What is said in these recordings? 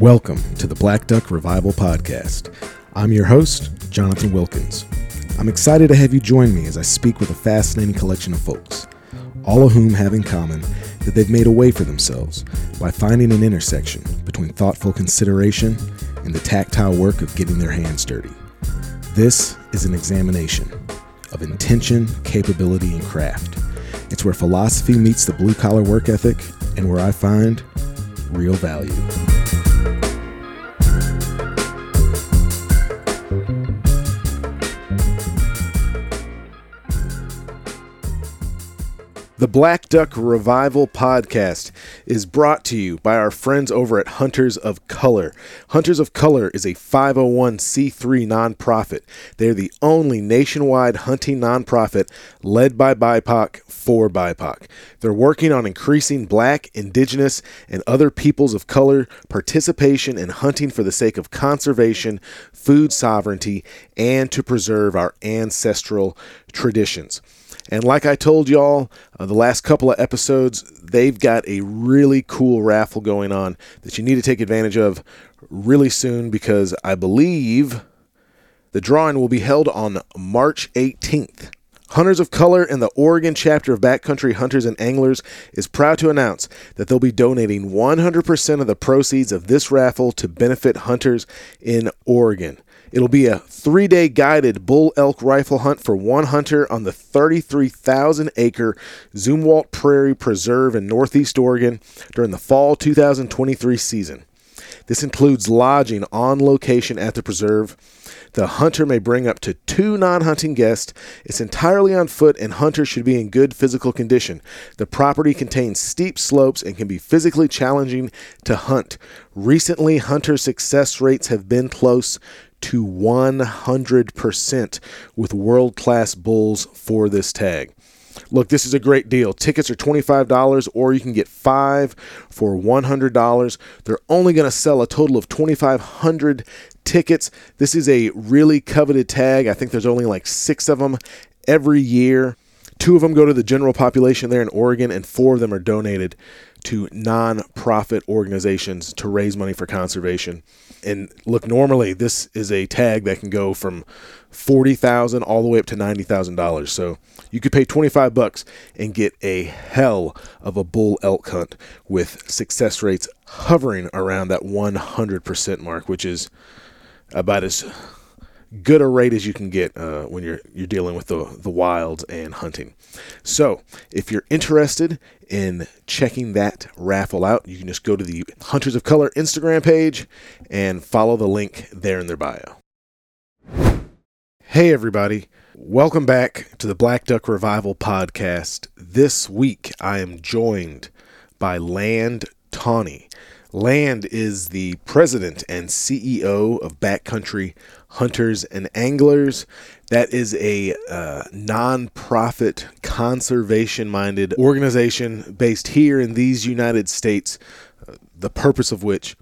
Welcome to the Black Duck Revival Podcast. I'm your host, Jonathan Wilkins. I'm excited to have you join me as I speak with a fascinating collection of folks, all of whom have in common that they've made a way for themselves by finding an intersection between thoughtful consideration and the tactile work of getting their hands dirty. This is an examination of intention, capability, and craft. It's where philosophy meets the blue collar work ethic and where I find real value. The Black Duck Revival podcast is brought to you by our friends over at Hunters of Color. Hunters of Color is a 501c3 nonprofit. They're the only nationwide hunting nonprofit led by BIPOC for BIPOC. They're working on increasing black, indigenous, and other peoples of color participation in hunting for the sake of conservation, food sovereignty, and to preserve our ancestral traditions. And like I told y'all, uh, the last couple of episodes, they've got a really cool raffle going on that you need to take advantage of really soon because I believe the drawing will be held on March 18th. Hunters of Color and the Oregon chapter of Backcountry Hunters and Anglers is proud to announce that they'll be donating 100% of the proceeds of this raffle to benefit hunters in Oregon. It'll be a three day guided bull elk rifle hunt for one hunter on the 33,000 acre Zumwalt Prairie Preserve in Northeast Oregon during the fall 2023 season. This includes lodging on location at the preserve. The hunter may bring up to two non hunting guests. It's entirely on foot, and hunters should be in good physical condition. The property contains steep slopes and can be physically challenging to hunt. Recently, hunter success rates have been close to 100% with world class bulls for this tag. Look, this is a great deal. Tickets are $25 or you can get 5 for $100. They're only going to sell a total of 2500 tickets. This is a really coveted tag. I think there's only like 6 of them every year. Two of them go to the general population there in Oregon, and four of them are donated to non-profit organizations to raise money for conservation. And look, normally this is a tag that can go from forty thousand all the way up to ninety thousand dollars. So you could pay twenty five bucks and get a hell of a bull elk hunt with success rates hovering around that one hundred percent mark, which is about as good a rate as you can get uh, when you're you're dealing with the the wilds and hunting. So, if you're interested in checking that raffle out, you can just go to the Hunters of Color Instagram page and follow the link there in their bio. Hey everybody, welcome back to the Black Duck Revival podcast. This week I am joined by Land Tawney. Land is the president and CEO of Backcountry Hunters and Anglers. That is a uh, non-profit, conservation-minded organization based here in these United States. The purpose of which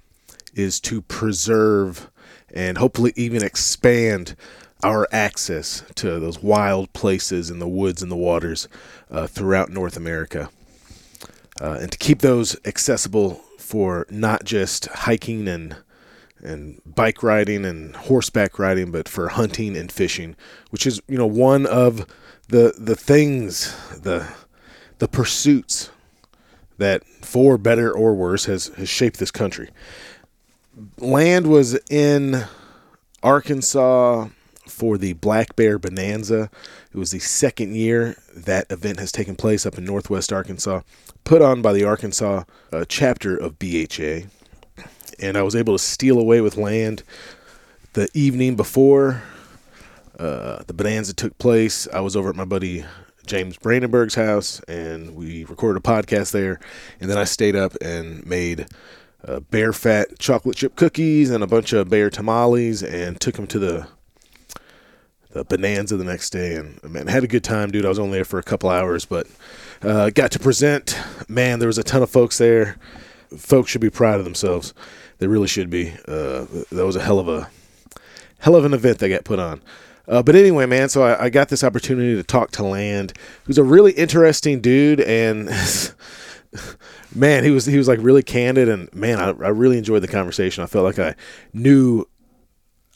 is to preserve and hopefully even expand our access to those wild places in the woods and the waters uh, throughout North America, uh, and to keep those accessible for not just hiking and and bike riding and horseback riding, but for hunting and fishing, which is you know one of the the things the the pursuits that for better or worse has has shaped this country. Land was in Arkansas for the Black Bear Bonanza. It was the second year that event has taken place up in Northwest Arkansas put on by the Arkansas uh, chapter of BHA. And I was able to steal away with land the evening before uh, the bonanza took place. I was over at my buddy James Brandenburg's house and we recorded a podcast there. And then I stayed up and made uh, bear fat chocolate chip cookies and a bunch of bear tamales and took them to the the bonanza the next day and man had a good time dude i was only there for a couple hours but uh, got to present. Man, there was a ton of folks there. Folks should be proud of themselves. They really should be. Uh, that was a hell of a hell of an event they got put on. Uh, but anyway, man, so I, I, got this opportunity to talk to Land, who's a really interesting dude, and man, he was he was like really candid, and man, I, I really enjoyed the conversation. I felt like I knew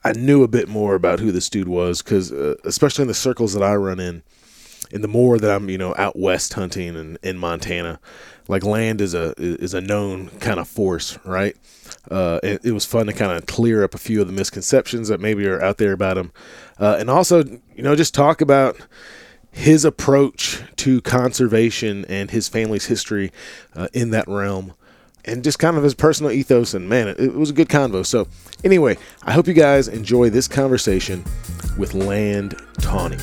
I knew a bit more about who this dude was because, uh, especially in the circles that I run in, and the more that I'm, you know, out west hunting and in Montana, like land is a is a known kind of force, right? Uh, it, it, was fun to kind of clear up a few of the misconceptions that maybe are out there about him, uh, and also, you know, just talk about his approach to conservation and his family's history uh, in that realm and just kind of his personal ethos. And man, it, it, was a good convo. So, anyway, I hope you guys enjoy this conversation with Land Tawney.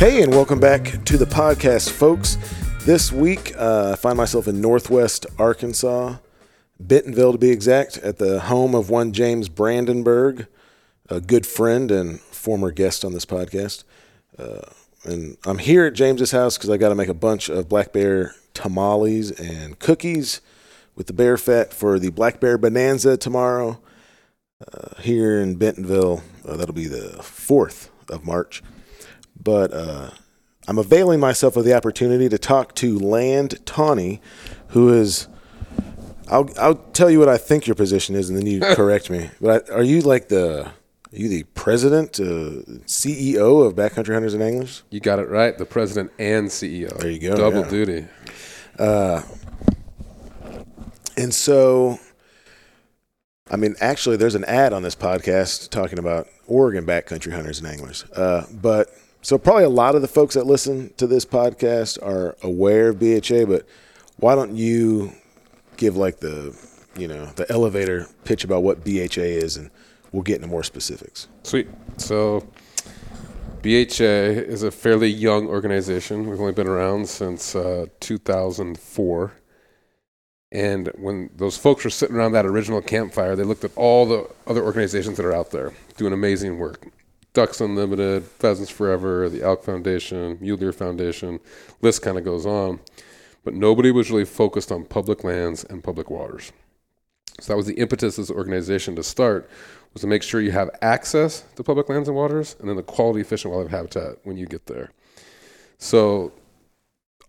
Hey, and welcome back to the podcast, folks. This week, uh, I find myself in Northwest Arkansas, Bentonville to be exact, at the home of one James Brandenburg, a good friend and former guest on this podcast. Uh, and I'm here at James's house because I got to make a bunch of black bear tamales and cookies with the bear fat for the black bear bonanza tomorrow uh, here in Bentonville. Uh, that'll be the 4th of March. But uh, I'm availing myself of the opportunity to talk to Land Tawney, who is. I'll I'll tell you what I think your position is, and then you correct me. But I, are you like the are you the president, uh, CEO of Backcountry Hunters and Anglers? You got it right. The president and CEO. There you go. Double yeah. duty. Uh, and so, I mean, actually, there's an ad on this podcast talking about Oregon backcountry hunters and anglers. Uh, but so probably a lot of the folks that listen to this podcast are aware of BHA. But why don't you give like the you know the elevator pitch about what BHA is and we'll get into more specifics. Sweet. So, BHA is a fairly young organization. We've only been around since uh, 2004. And when those folks were sitting around that original campfire, they looked at all the other organizations that are out there doing amazing work. Ducks Unlimited, Pheasants Forever, the Elk Foundation, Mule Deer Foundation, list kind of goes on. But nobody was really focused on public lands and public waters. So that was the impetus of this organization to start was to make sure you have access to public lands and waters and then the quality fish and wildlife habitat when you get there. So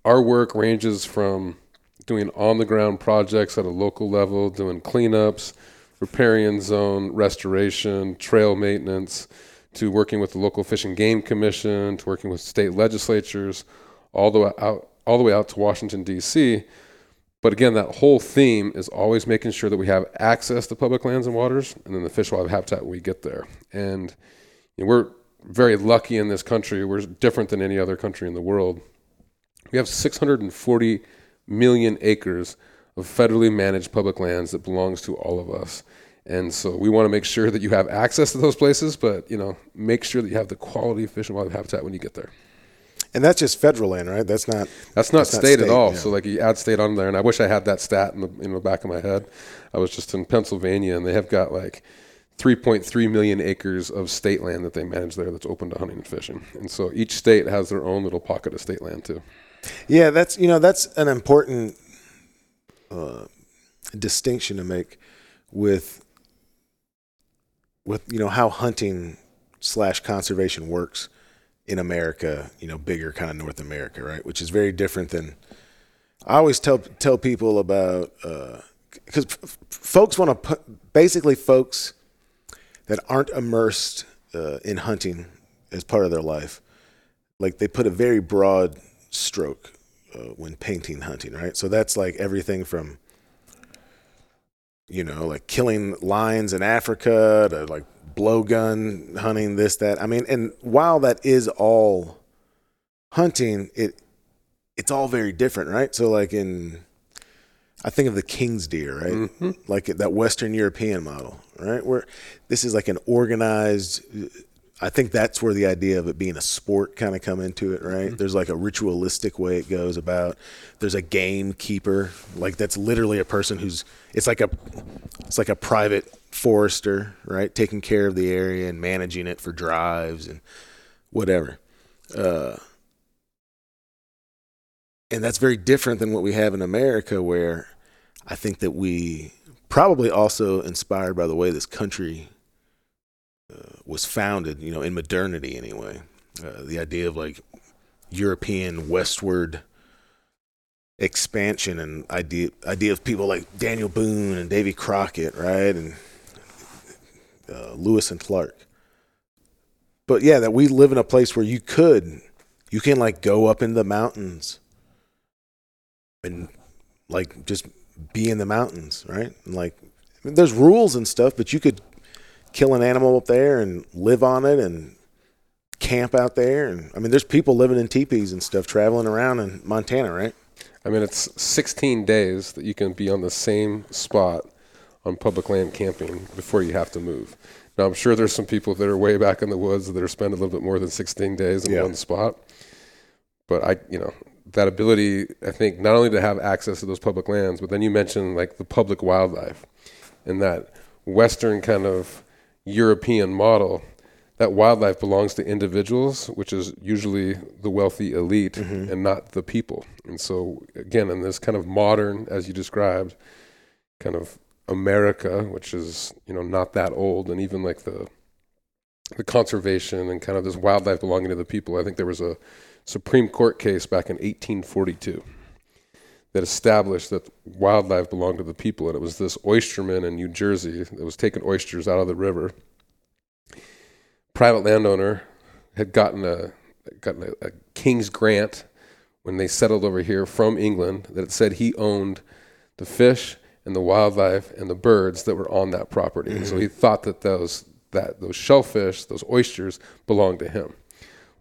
our work ranges from doing on the ground projects at a local level, doing cleanups, riparian zone restoration, trail maintenance, to working with the local fish and game commission, to working with state legislatures, all the way out all the way out to Washington D.C. But again, that whole theme is always making sure that we have access to public lands and waters, and then the fish will have habitat when we get there. And you know, we're very lucky in this country. We're different than any other country in the world. We have 640 million acres of federally managed public lands that belongs to all of us. And so we want to make sure that you have access to those places, but you know, make sure that you have the quality of fish and wildlife habitat when you get there. And that's just federal land, right? That's not. That's not that's state, not state at all. Yeah. So like you add state on there, and I wish I had that stat in the in the back of my head. I was just in Pennsylvania, and they have got like 3.3 million acres of state land that they manage there that's open to hunting and fishing. And so each state has their own little pocket of state land too. Yeah, that's you know that's an important uh, distinction to make with with you know how hunting slash conservation works in America, you know, bigger kind of North America, right? Which is very different than I always tell tell people about because uh, f- folks want to put basically folks that aren't immersed uh, in hunting as part of their life, like they put a very broad stroke uh, when painting hunting, right? So that's like everything from you know, like killing lions in Africa to like blowgun hunting, this, that. I mean, and while that is all hunting, it it's all very different, right? So like in I think of the king's deer, right? Mm-hmm. Like that Western European model, right? Where this is like an organized I think that's where the idea of it being a sport kind of come into it, right? Mm-hmm. There's like a ritualistic way it goes about. There's a gamekeeper, like that's literally a person who's it's like a it's like a private forester, right? Taking care of the area and managing it for drives and whatever. Uh, and that's very different than what we have in America, where I think that we probably also inspired by the way this country was founded, you know, in modernity anyway. Uh, the idea of like European westward expansion and idea idea of people like Daniel Boone and Davy Crockett, right, and uh, Lewis and Clark. But yeah, that we live in a place where you could, you can like go up in the mountains and like just be in the mountains, right? And like, I mean, there's rules and stuff, but you could kill an animal up there and live on it and camp out there. And I mean, there's people living in teepees and stuff traveling around in Montana, right? I mean, it's 16 days that you can be on the same spot on public land camping before you have to move. Now, I'm sure there's some people that are way back in the woods that are spending a little bit more than 16 days in Yeah. one spot. But I, you know, that ability, I think, not only to have access to those public lands, but then you mentioned like the public wildlife and that Western kind of European model. That wildlife belongs to individuals, which is usually the wealthy elite mm-hmm. and not the people. And so, again, in this kind of modern, as you described, kind of America, which is you know not that old, and even like the the conservation and kind of this wildlife belonging to the people. I think there was a Supreme Court case back in 1842 that established that wildlife belonged to the people, and it was this oysterman in New Jersey that was taking oysters out of the river. Private landowner had gotten a gotten a, a king's grant when they settled over here from England that it said he owned the fish and the wildlife and the birds that were on that property. And so mm-hmm. he thought that those that those shellfish, those oysters, belonged to him.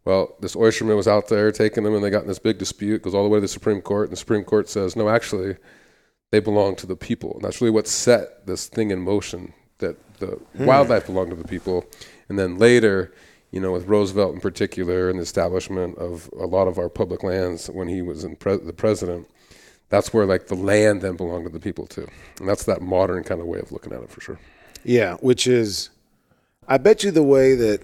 Well, this oysterman was out there taking them, and they got in this big dispute. Goes all the way to the Supreme Court, and the Supreme Court says, no, actually, they belong to the people. And that's really what set this thing in motion. That the hmm. wildlife belonged to the people, and then later, you know, with Roosevelt in particular, and the establishment of a lot of our public lands when he was in pre- the president, that's where like the land then belonged to the people too, and that's that modern kind of way of looking at it for sure. Yeah, which is, I bet you the way that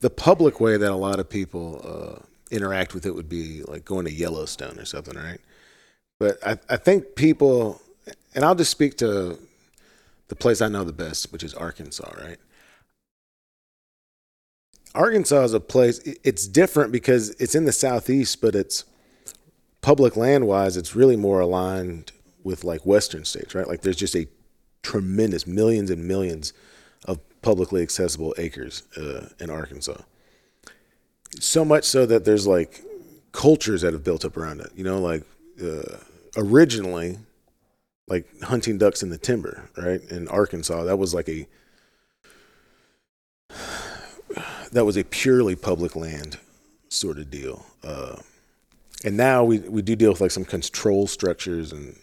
the public way that a lot of people uh, interact with it would be like going to Yellowstone or something, right? But I, I think people, and I'll just speak to the place I know the best, which is Arkansas, right? Arkansas is a place, it's different because it's in the southeast, but it's public land wise, it's really more aligned with like Western states, right? Like there's just a tremendous millions and millions of publicly accessible acres uh, in Arkansas. So much so that there's like cultures that have built up around it. You know, like uh, originally, like hunting ducks in the timber, right? In Arkansas, that was like a that was a purely public land sort of deal. Uh, and now we we do deal with like some control structures, and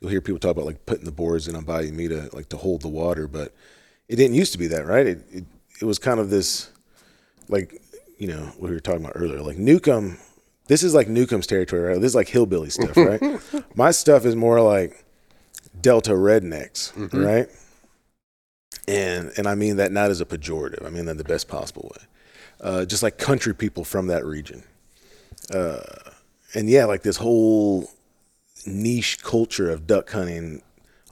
you'll hear people talk about like putting the boards in on Bayou Meto like to hold the water, but it didn't used to be that, right? It it, it was kind of this like you know what we were talking about earlier, like Newcomb. This is like Newcomb's territory, right? This is like hillbilly stuff, right? My stuff is more like Delta rednecks, right? And and I mean that not as a pejorative. I mean that in the best possible way. Uh, just like country people from that region. Uh, and yeah, like this whole niche culture of duck hunting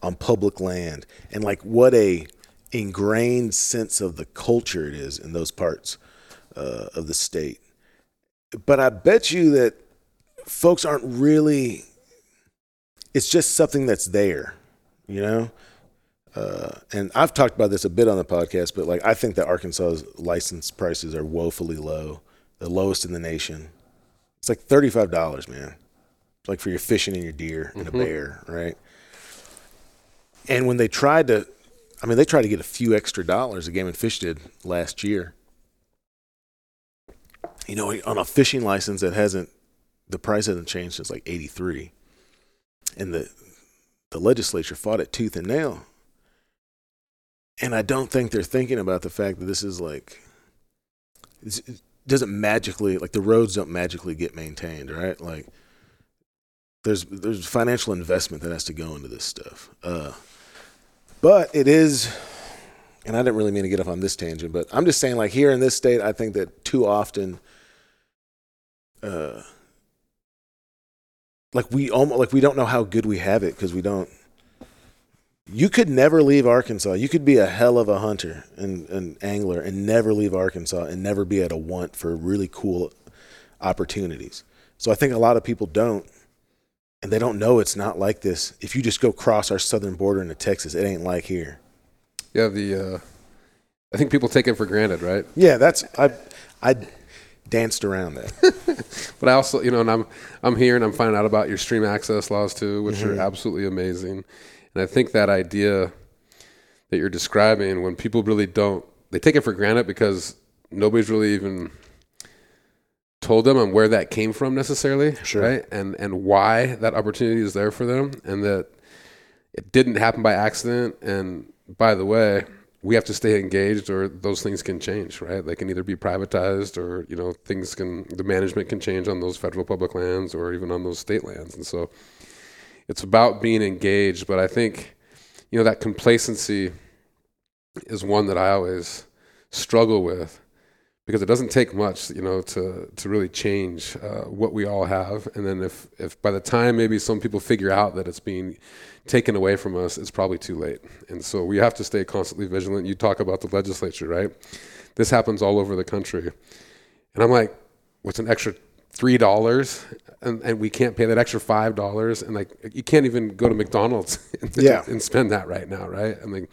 on public land, and like what a ingrained sense of the culture it is in those parts uh, of the state. But I bet you that folks aren't really. It's just something that's there, you know. Uh, and I've talked about this a bit on the podcast, but like I think that Arkansas's license prices are woefully low, the lowest in the nation. It's like thirty five dollars, man. It's like for your fishing and your deer and a bear, right? And when they tried to, I mean, they tried to get a few extra dollars. The Game and Fish did last year. You know, on a fishing license that hasn't, the price hasn't changed since like eighty three, and the the legislature fought it tooth and nail. And I don't think they're thinking about the fact that this is like, it doesn't magically like the roads don't magically get maintained, right? Like, there's there's financial investment that has to go into this stuff. Uh, but it is, and I didn't really mean to get off on this tangent, but I'm just saying, like here in this state, I think that too often, uh, like we almost like we don't know how good we have it because we don't you could never leave Arkansas. You could be a hell of a hunter and an angler and never leave Arkansas and never be at a want for really cool opportunities. So I think a lot of people don't, and they don't know it's not like this. If you just go cross our southern border into Texas, it ain't like here. Yeah, the uh, I think people take it for granted, right? Yeah, that's I I danced around that. but I also, you know, and I'm I'm here and I'm finding out about your stream access laws too, which mm-hmm. are absolutely amazing. And I think that idea that you're describing, when people really don't, they take it for granted because nobody's really even told them on where that came from necessarily, sure. right? And and why that opportunity is there for them, and that it didn't happen by accident. And by the way, we have to stay engaged, or those things can change, right? They can either be privatized, or you know, things can the management can change on those federal public lands, or even on those state lands, and so it's about being engaged. But I think, you know, that complacency is one that I always struggle with because it doesn't take much, you know, to to really change uh, what we all have. And then if if by the time maybe some people figure out that it's being taken away from us, it's probably too late. And so we have to stay constantly vigilant. You talk about the legislature, right? This happens all over the country, and I'm like, what's an extra three dollars and, and we can't pay that extra five dollars and like you can't even go to mcdonald's and, yeah. and spend that right now right i mean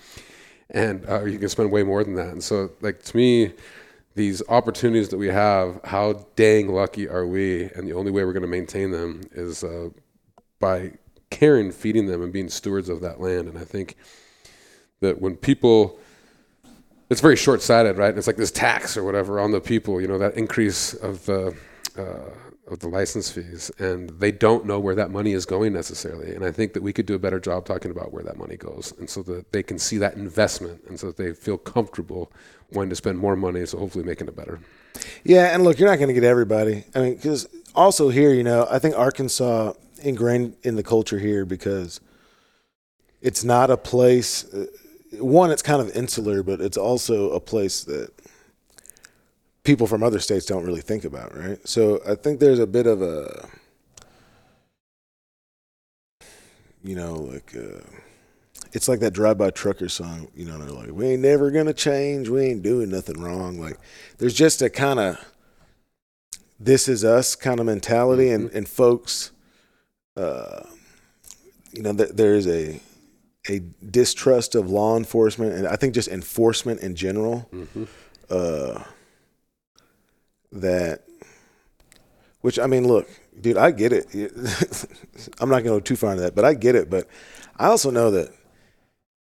and uh, you can spend way more than that and so like to me these opportunities that we have how dang lucky are we? And the only way we're going to maintain them is uh, by caring feeding them and being stewards of that land. And i think that when people it's very short-sighted right? It's like this tax or whatever on the people you know that increase of the uh, of the license fees, and they don't know where that money is going necessarily. And I think that we could do a better job talking about where that money goes, and so that they can see that investment, and so that they feel comfortable wanting to spend more money, so hopefully making it better. Yeah, and look, you're not going to get everybody. I mean, because also here, you know, I think Arkansas ingrained in the culture here because it's not a place. Uh, one, it's kind of insular, but it's also a place that people from other states don't really think about, right? So I think there's a bit of a, you know, like uh, it's like that drive-by trucker song. You know, they're like, "We ain't never gonna change. We ain't doing nothing wrong." Like, there's just a kind of this is us kind of mentality, and mm-hmm. and folks, uh, you know, th- there is a a distrust of law enforcement, and I think just enforcement in general. Mm-hmm. Uh, that which I mean, look, dude, I get it. I'm not going to go too far into that, but I get it. But I also know that,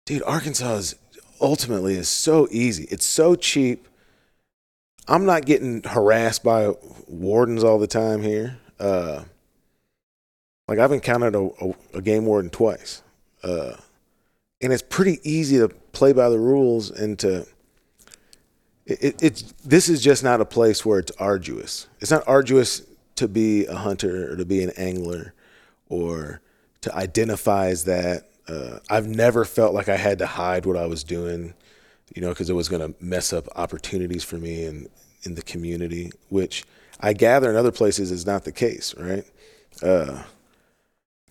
dude, Arkansas is ultimately is so easy. It's so cheap. I'm not getting harassed by wardens all the time here. Uh, like I've encountered a, a, a game warden twice, uh, and it's pretty easy to play by the rules and to it, it's this is just not a place where it's arduous. It's not arduous to be a hunter or to be an angler or to identify as that. Uh, I've never felt like I had to hide what I was doing, you know, because it was going to mess up opportunities for me and in the community, which I gather in other places is not the case, right? Uh,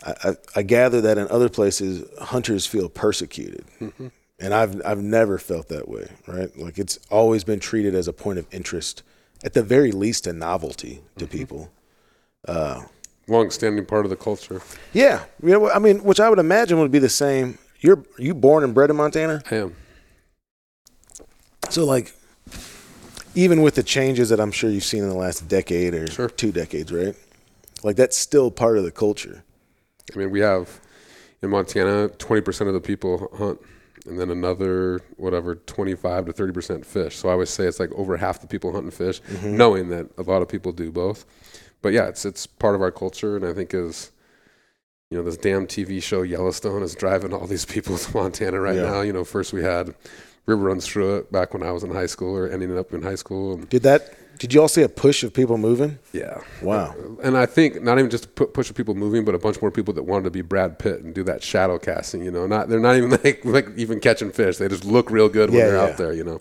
I, I, gather that in other places, hunters feel persecuted. Mm-hmm and I've I've never felt that way, right? Like it's always been treated as a point of interest, at the very least, a novelty to mm-hmm. people. Uh, Long-standing part of the culture. Yeah, you know, I mean, which I would imagine would be the same. You're you born and bred in Montana? I am. So like, even with the changes that I'm sure you've seen in the last decade or sure. two decades, right? Like that's still part of the culture. I mean, we have in Montana, 20% of the people hunt and then another whatever 25 to 30 percent fish. So I always say it's like over half the people hunting fish, mm-hmm. knowing that a lot of people do both. But yeah, it's it's part of our culture, and I think is you know this damn TV show Yellowstone is driving all these people to Montana right yeah. now. You know, first we had River runs through it back when I was in high school or ending up in high school. Did that did you all see a push of people moving? Yeah. Wow. And I think not even just a push of people moving, but a bunch more people that wanted to be Brad Pitt and do that shadow casting. You know, not they're not even like like even catching fish. They just look real good when yeah, they're yeah. out there. You know.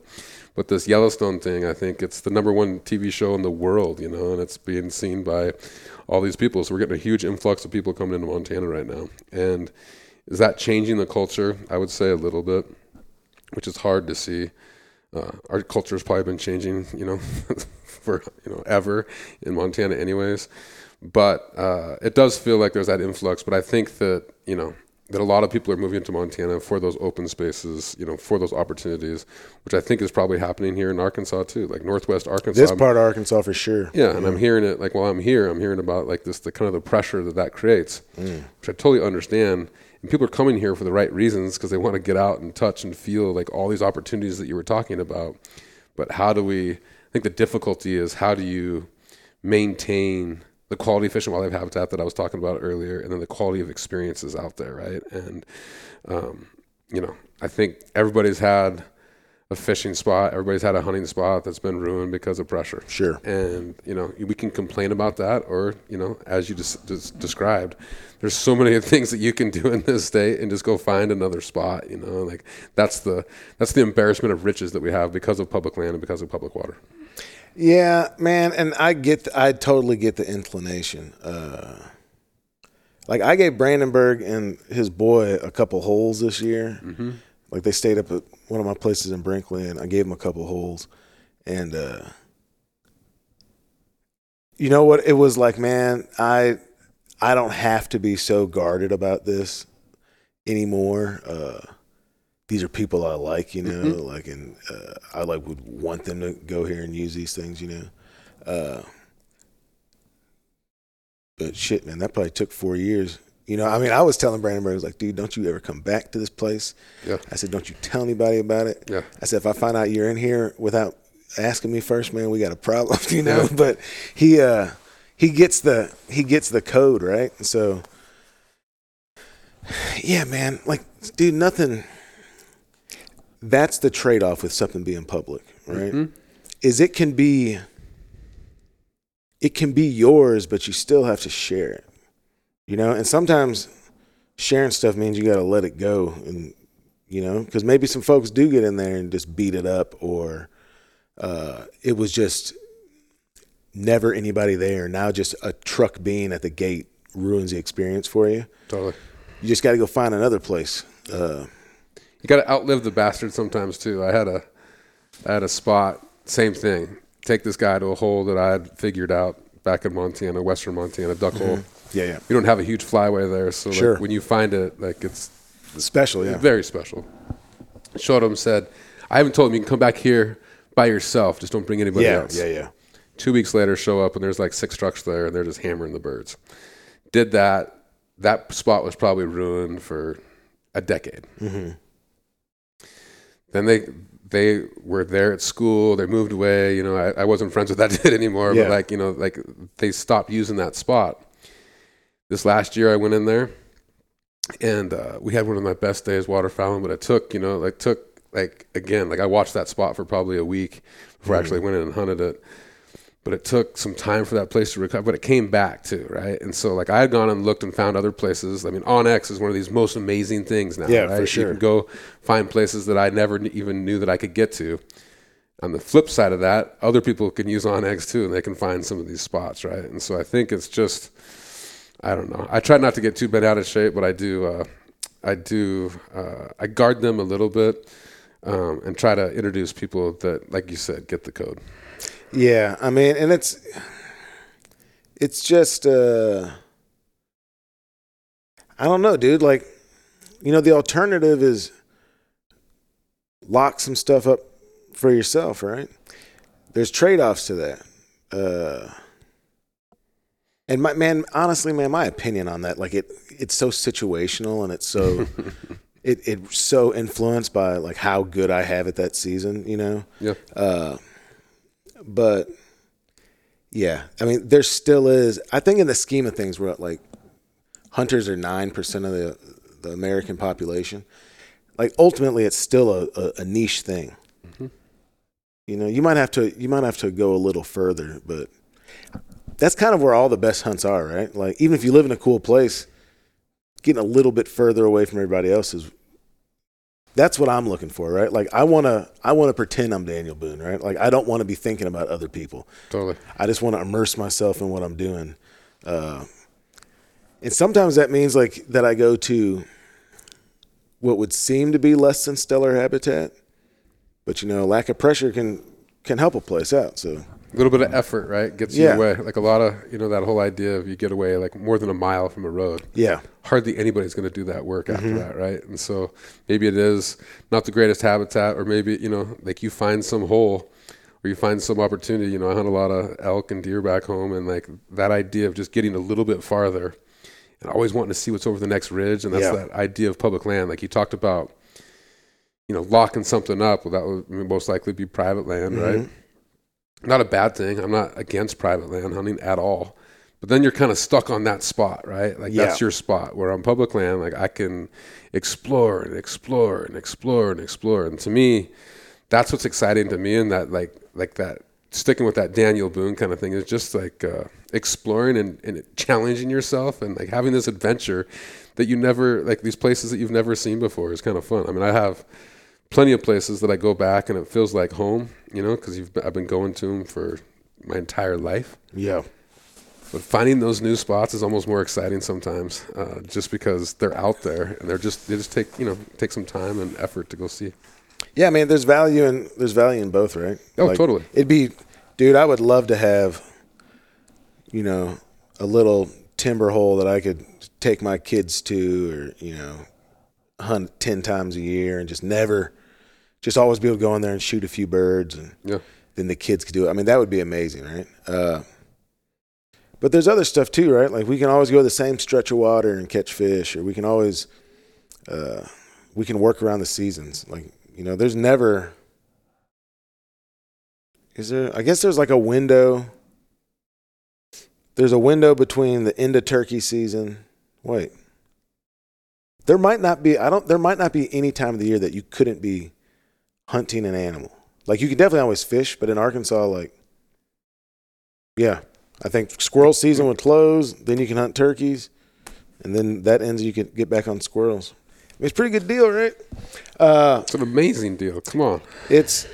But this Yellowstone thing, I think it's the number one TV show in the world. You know, and it's being seen by all these people. So we're getting a huge influx of people coming into Montana right now, and Is that changing the culture? I would say a little bit, which is hard to see. Uh, our culture has probably been changing, you know, for you know ever in Montana, anyways. But uh, it does feel like there's that influx. But I think that you know that a lot of people are moving to Montana for those open spaces, you know, for those opportunities, which I think is probably happening here in Arkansas too, like Northwest Arkansas. This part of Arkansas for sure. Yeah, and I'm hearing it like while I'm here, I'm hearing about like this the kind of the pressure that that creates, Mm. which I totally understand. And people are coming here for the right reasons because they want to get out and touch and feel like all these opportunities that you were talking about. But how do we? I think the difficulty is how do you maintain the quality of fish and wildlife habitat that I was talking about earlier, and then the quality of experiences out there, right? And um, you know, I think everybody's had a fishing spot, everybody's had a hunting spot that's been ruined because of pressure. Sure. And you know, we can complain about that, or you know, as you just, just described, there's so many things that you can do in this state and just go find another spot. You know, like that's the that's the embarrassment of riches that we have because of public land and because of public water. Yeah, man, and I get, I totally get the inclination. Uh, like I gave Brandenburg and his boy a couple holes this year. Mm-hmm. Like they stayed up at one of my places in Brinkley, and I gave him a couple holes. And uh, you know what? It was like, man, I, I don't have to be so guarded about this anymore. Uh, these are people I like, you know, like, and uh, I like would want them to go here and use these things, you know. Uh, but shit, man, that probably took four years. You know, I mean, I was telling Brandenburg, I was like, dude, don't you ever come back to this place. Yeah. I said, don't you tell anybody about it. Yeah. I said, if I find out you're in here without asking me first, man, we got a problem, you know. Yeah. But he, uh, he gets the he gets the code right, and so yeah, man, like, dude, nothing. That's the trade off with something being public, right? Mhm. Is it can be it can be yours, but you still have to share it. You know, and sometimes sharing stuff means you got to let it go, and you know, because maybe some folks do get in there and just beat it up, or uh, it was just never anybody there. Now just a truck being at the gate ruins the experience for you. Totally. You just got to go find another place. Uh, You got to outlive the bastard sometimes too. I had a, I had a spot. Same thing. Take this guy to a hole that I had figured out back in Montana, Western Montana, duck hole. Yeah, yeah, We don't have a huge flyway there, so Sure. like when you find it, like it's special. Yeah, very special. Showed him, said, I haven't told him you can come back here by yourself. Just don't bring anybody yeah, else. yeah, yeah. Two weeks later, show up and there's like six trucks there, and they're just hammering the birds. Did that. That spot was probably ruined for a decade. Mm-hmm. Then they they were there at school. They moved away. You know, I, I wasn't friends with that kid anymore. Yeah. But like, you know, like they stopped using that spot. This last year, I went in there, and uh, we had one of my best days waterfowling. But it took, you know, like took like again, like I watched that spot for probably a week before I actually went in and hunted it. But it took some time for that place to recover. But it came back too, right? And so, like, I had gone and looked and found other places. I mean, OnX is one of these most amazing things now. Yeah, right? for You sure. can go find places that I never even knew that I could get to. On the flip side of that, other people can use OnX too, and they can find some of these spots, right? And so I think it's just, I don't know. I try not to get too bent out of shape, but I do, uh, I do, uh, I guard them a little bit, um, and try to introduce people that, like you said, get the code. Yeah, I mean, and it's it's just uh I don't know, dude, like you know, the alternative is lock some stuff up for yourself, right? There's trade-offs to that. Uh and my man, honestly, man, my opinion on that, like it it's so situational and it's so it it's so influenced by like how good I have it that season, you know? Yeah. Uh, but yeah, I mean, there still is. I think in the scheme of things, we're at like hunters are nine percent of the the American population. Like ultimately, it's still a, a, a niche thing. You know, you might have to you might have to go a little further, but that's kind of where all the best hunts are, right? Like even if you live in a cool place, getting a little bit further away from everybody else is that's what I'm looking for, right? Like I want to I want to pretend I'm Daniel Boone, right? Like I don't want to be thinking about other people. Totally. I just want to immerse myself in what I'm doing. Uh, and sometimes that means like that I go to what would seem to be less than stellar habitat. But you know, lack of pressure can can help a place out. So A little bit of effort, right, gets you away. Like a lot of you know that whole idea of you get away like more than a mile from a road. yeah, hardly anybody's going to do that work after Mm-hmm. that, right? And so maybe it is not the greatest habitat, or maybe you know, like you find some hole or you find some opportunity. You know, I hunt a lot of elk and deer back home, and like that idea of just getting a little bit farther and always wanting to see what's over the next ridge, and that's Yeah. that idea of public land. Like you talked about, you know, locking something up. Well, that would most likely be private land, Mm-hmm. right? Not a bad thing. I'm not against private land hunting at all. But then you're kind of stuck on that spot, right? Like that's your spot. Where on public land, like I can explore and explore and explore and explore. And to me, that's what's exciting to me. And that like like that sticking with that Daniel Boone kind of thing is just like uh, exploring and, and challenging yourself and like having this adventure that you never like these places that you've never seen before is kind of fun. I mean, I have plenty of places that I go back and it feels like home, you know, because you've I've been going to them for my entire life. yeah, But finding those new spots is almost more exciting sometimes, uh, just because they're out there and they're just they just take you know take some time and effort to go see. yeah. I mean, there's value in there's value in both, right? Oh, totally. It'd be, dude. I would love to have, you know, a little timber hole that I could take my kids to, or you know, hunt ten times a year and just never, just always be able to go in there and shoot a few birds and. Yeah, then the kids could do it. I mean, that would be amazing, right? Uh, but there's other stuff too, right? Like we can always go the same stretch of water and catch fish, or we can always uh, we can work around the seasons. Like you know, there's never is there? I guess there's like a window. There's a window between the end of turkey season. Wait, there might not be. I don't. There might not be any time of the year that you couldn't be hunting an animal. Like you can definitely always fish, but in Arkansas, like, yeah, I think squirrel season would close. Then you can hunt turkeys, and then that ends. You can get back on squirrels. It's a pretty good deal, right? Uh, it's an amazing deal. Come on, it's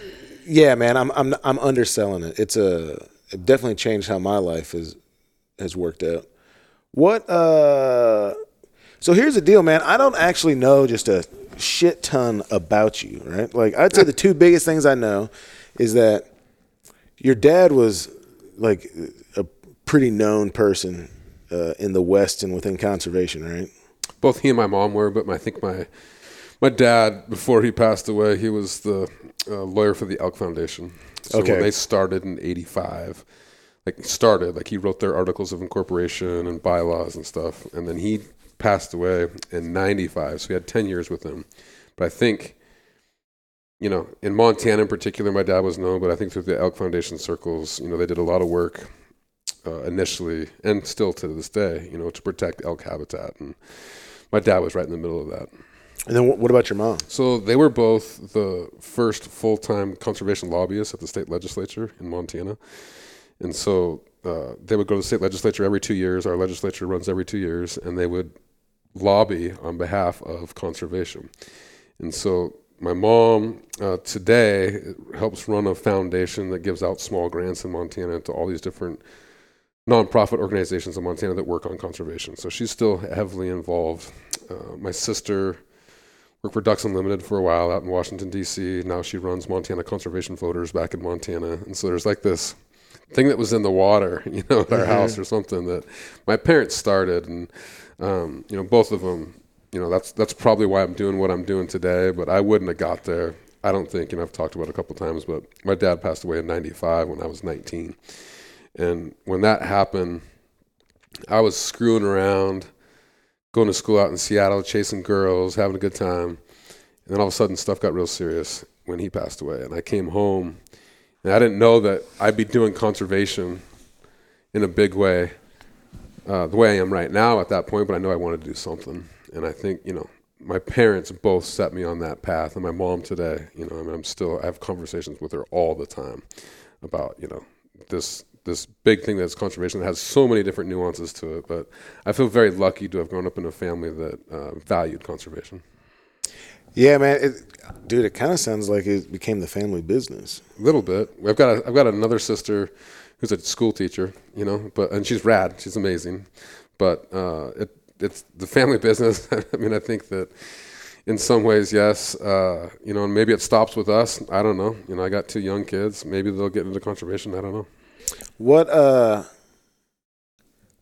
yeah, man. I'm I'm I'm underselling it. It's a it definitely changed how my life is has worked out. What uh so here's the deal, man. I don't actually know just a shit ton about you, right? Like I'd say the two biggest things I know is that your dad was like a pretty known person uh, in the West and within conservation, right? both he and my mom were, but I think my my dad before he passed away, he was the uh, lawyer for the Elk Foundation. So Okay. when they started in '85, like started, like he wrote their articles of incorporation and bylaws and stuff, and then he passed away in '95. So we had 10 years with him. But I think, you know, in Montana in particular, my dad was known, but I think through the Elk Foundation circles, you know, they did a lot of work uh, initially and still to this day, you know, to protect elk habitat. And my dad was right in the middle of that. And then what, about your mom? So they were both the first full time conservation lobbyists at the state legislature in Montana. And so uh, they would go to the state legislature every two years. Our legislature runs every two years, and they would lobby on behalf of conservation. And so my mom uh, today helps run a foundation that gives out small grants in Montana to all these different nonprofit organizations in Montana that work on conservation. So she's still heavily involved. Uh, my sister worked for Ducks Unlimited for a while out in Washington D.C. Now she runs Montana Conservation Voters back in Montana, and so there's like this thing that was in the water, you know, at our house or something that my parents started, and um, you know, both of them, you know, that's that's probably why I'm doing what I'm doing today. But I wouldn't have got there. I don't think, and I've talked about it a couple times, but my dad passed away in '95 when I was 19, and when that happened, I was screwing around going to school out in Seattle, chasing girls, having a good time. And then all of a sudden, stuff got real serious when he passed away. And I came home, and I didn't know that I'd be doing conservation in a big way, uh, the way I am right now at that point. But I know I wanted to do something. And I think, you know, my parents both set me on that path. And my mom today, you know, I mean, I'm still, I have conversations with her all the time about, you know, this this big thing that's conservation that has so many different nuances to it. But I feel very lucky to have grown up in a family that uh, valued conservation. Yeah, man, it, dude, it kind of sounds like it became the family business. A little bit. I've got a, I've got another sister who's a school teacher, you know, but and she's rad. She's amazing. But uh, it it's the family business. I mean, I think that in some ways, yes. Uh, you know, and maybe it stops with us. I don't know. You know, I got two young kids. Maybe they'll get into conservation. I don't know. What uh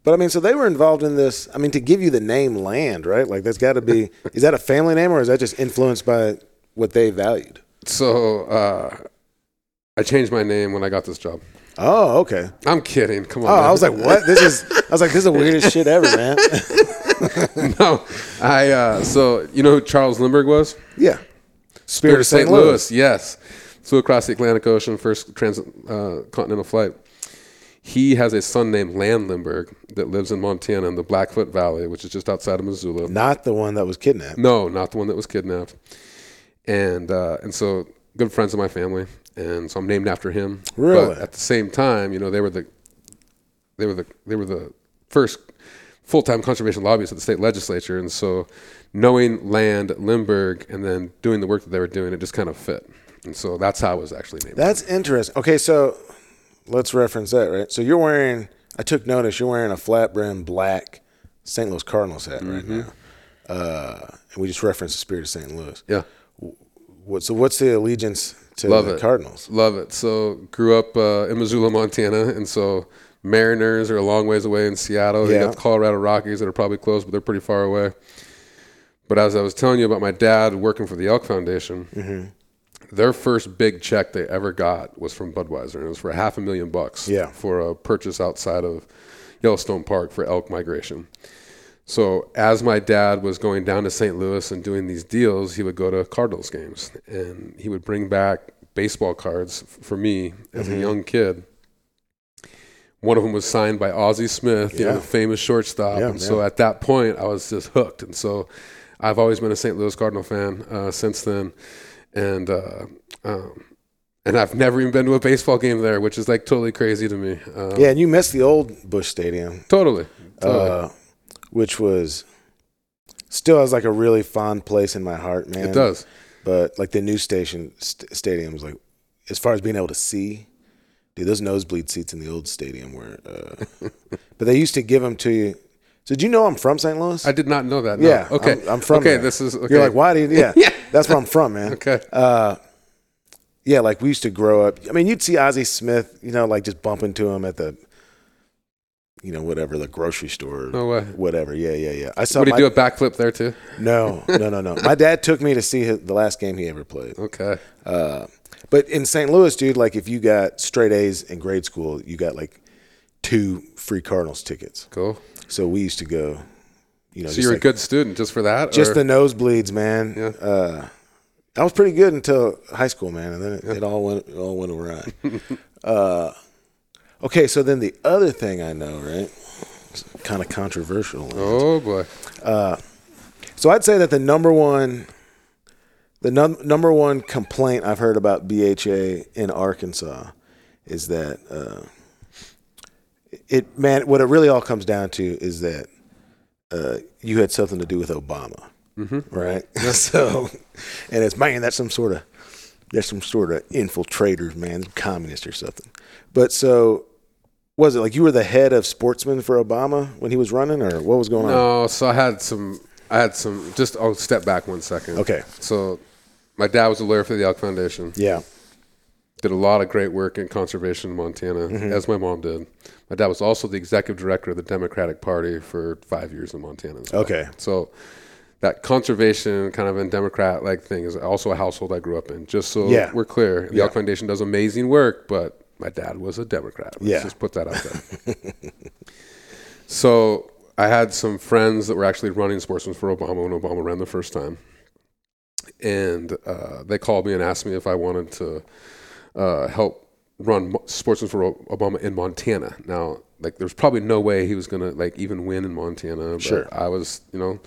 but I mean, so they were involved in this. I mean, to give you the name Land, right? Like, that's got to be. is that a family name, or is that just influenced by what they valued? So uh, I changed my name when I got this job. Oh, okay. I'm kidding. Come on. Oh, man. I was like, what? This is. I was like, this is the weirdest shit ever, man. no, I. Uh, so you know who Charles Lindbergh was? yeah. Spirit of St. Louis. Yes, flew across the Atlantic Ocean, first transcontinental uh, flight. He has a son named Land Lindbergh that lives in Montana in the Blackfoot Valley, which is just outside of Missoula. Not the one that was kidnapped. No, not the one that was kidnapped. And uh, and so good friends of my family, and so I'm named after him. Really? But at the same time, you know, they were the they were the they were the first full time conservation lobbyists at the state legislature, and so knowing Land Lindbergh and then doing the work that they were doing, it just kind of fit. And so that's how I was actually named. That's interesting. Okay, so let's reference that, right? So you're wearing. I took notice. You're wearing a flat brim black St. Louis Cardinals hat right Mm-hmm. now. Uh, and we just referenced the Spirit of St. Louis. yeah. What, so what's the allegiance to Love the it. Cardinals? Love it. So grew up uh, in Missoula, Montana, and so Mariners are a long ways away in Seattle. You Yeah. got the Colorado Rockies that are probably close, but they're pretty far away. But as I was telling you about my dad working for the Elk Foundation, Mm-hmm. their first big check they ever got was from Budweiser, and it was for half a million bucks Yeah. for a purchase outside of Yellowstone Park for elk migration. So as my dad was going down to St. Louis and doing these deals, he would go to Cardinals games and he would bring back baseball cards for me as Mm-hmm. a young kid. One of them was signed by Ozzie Smith, you know, the famous shortstop. Yeah, and so at that point, I was just hooked. And so I've always been a St. Louis Cardinal fan uh, since then. And uh, um, and I've never even been to a baseball game there, which is like totally crazy to me. Um, Yeah, and you missed the old Busch Stadium, Totally. totally. uh, which was still has like a really fond place in my heart, man. it does. But like the new station st- stadiums, like as far as being able to see, dude, those nosebleed seats in the old stadium were. Uh, but they used to give them to you. So did you know I'm from St. Louis? I did not know that. No. yeah. Okay. I'm, I'm from. Okay. there. This is. Okay. You're like, why do you? Yeah. Yeah. That's where I'm from, man. Okay. Uh, yeah, like we used to grow up. I mean, you'd see Ozzie Smith, you know, like just bumping to him at the, you know, whatever the grocery store, No way. whatever. Yeah, yeah, yeah. I saw. Would he my, do a backflip there too? No, no, no, no. my dad took me to see his, the last game he ever played. Okay. Uh, but in St. Louis, dude, like if you got straight A's in grade school, you got like two free Cardinals tickets. Cool. So we used to go. You know, So you're like- a good student just for that? just or- the nosebleeds, man. Yeah. Uh, I was pretty good until high school, man, and then it, it all went it all went awry. uh, okay, so then the other thing I know, right? Kind of controversial. Oh boy. So I'd say that the number one, the num- number one complaint I've heard about BHA in Arkansas is that uh, it man, what it really all comes down to is that uh, you had something to do with Obama, right? so, and it's man, that's some sort of there's some sort of infiltrators, man, communist or something. But so. Was it like you were the head of sportsmen for Obama when he was running, or what was going on? No, so I had some. I had some. Just I'll step back one second. Okay. So, my dad was a lawyer for the Elk Foundation. Yeah. Did a lot of great work in conservation in Montana, Mm-hmm. as my mom did. My dad was also the executive director of the Democratic Party for five years in Montana. As well. Okay. So that conservation kind of and Democrat like thing is also a household I grew up in. Just so Yeah. we're clear, the Yeah. Elk Foundation does amazing work, but my dad was a Democrat. Let's Yeah. just put that out there. so I had some friends that were actually running sportsmen for Obama when Obama ran the first time, and uh, they called me and asked me if I wanted to uh, help run sportsmen for Obama in Montana. Now, like, there's probably no way he was gonna like even win in Montana. But Sure. I was, you know,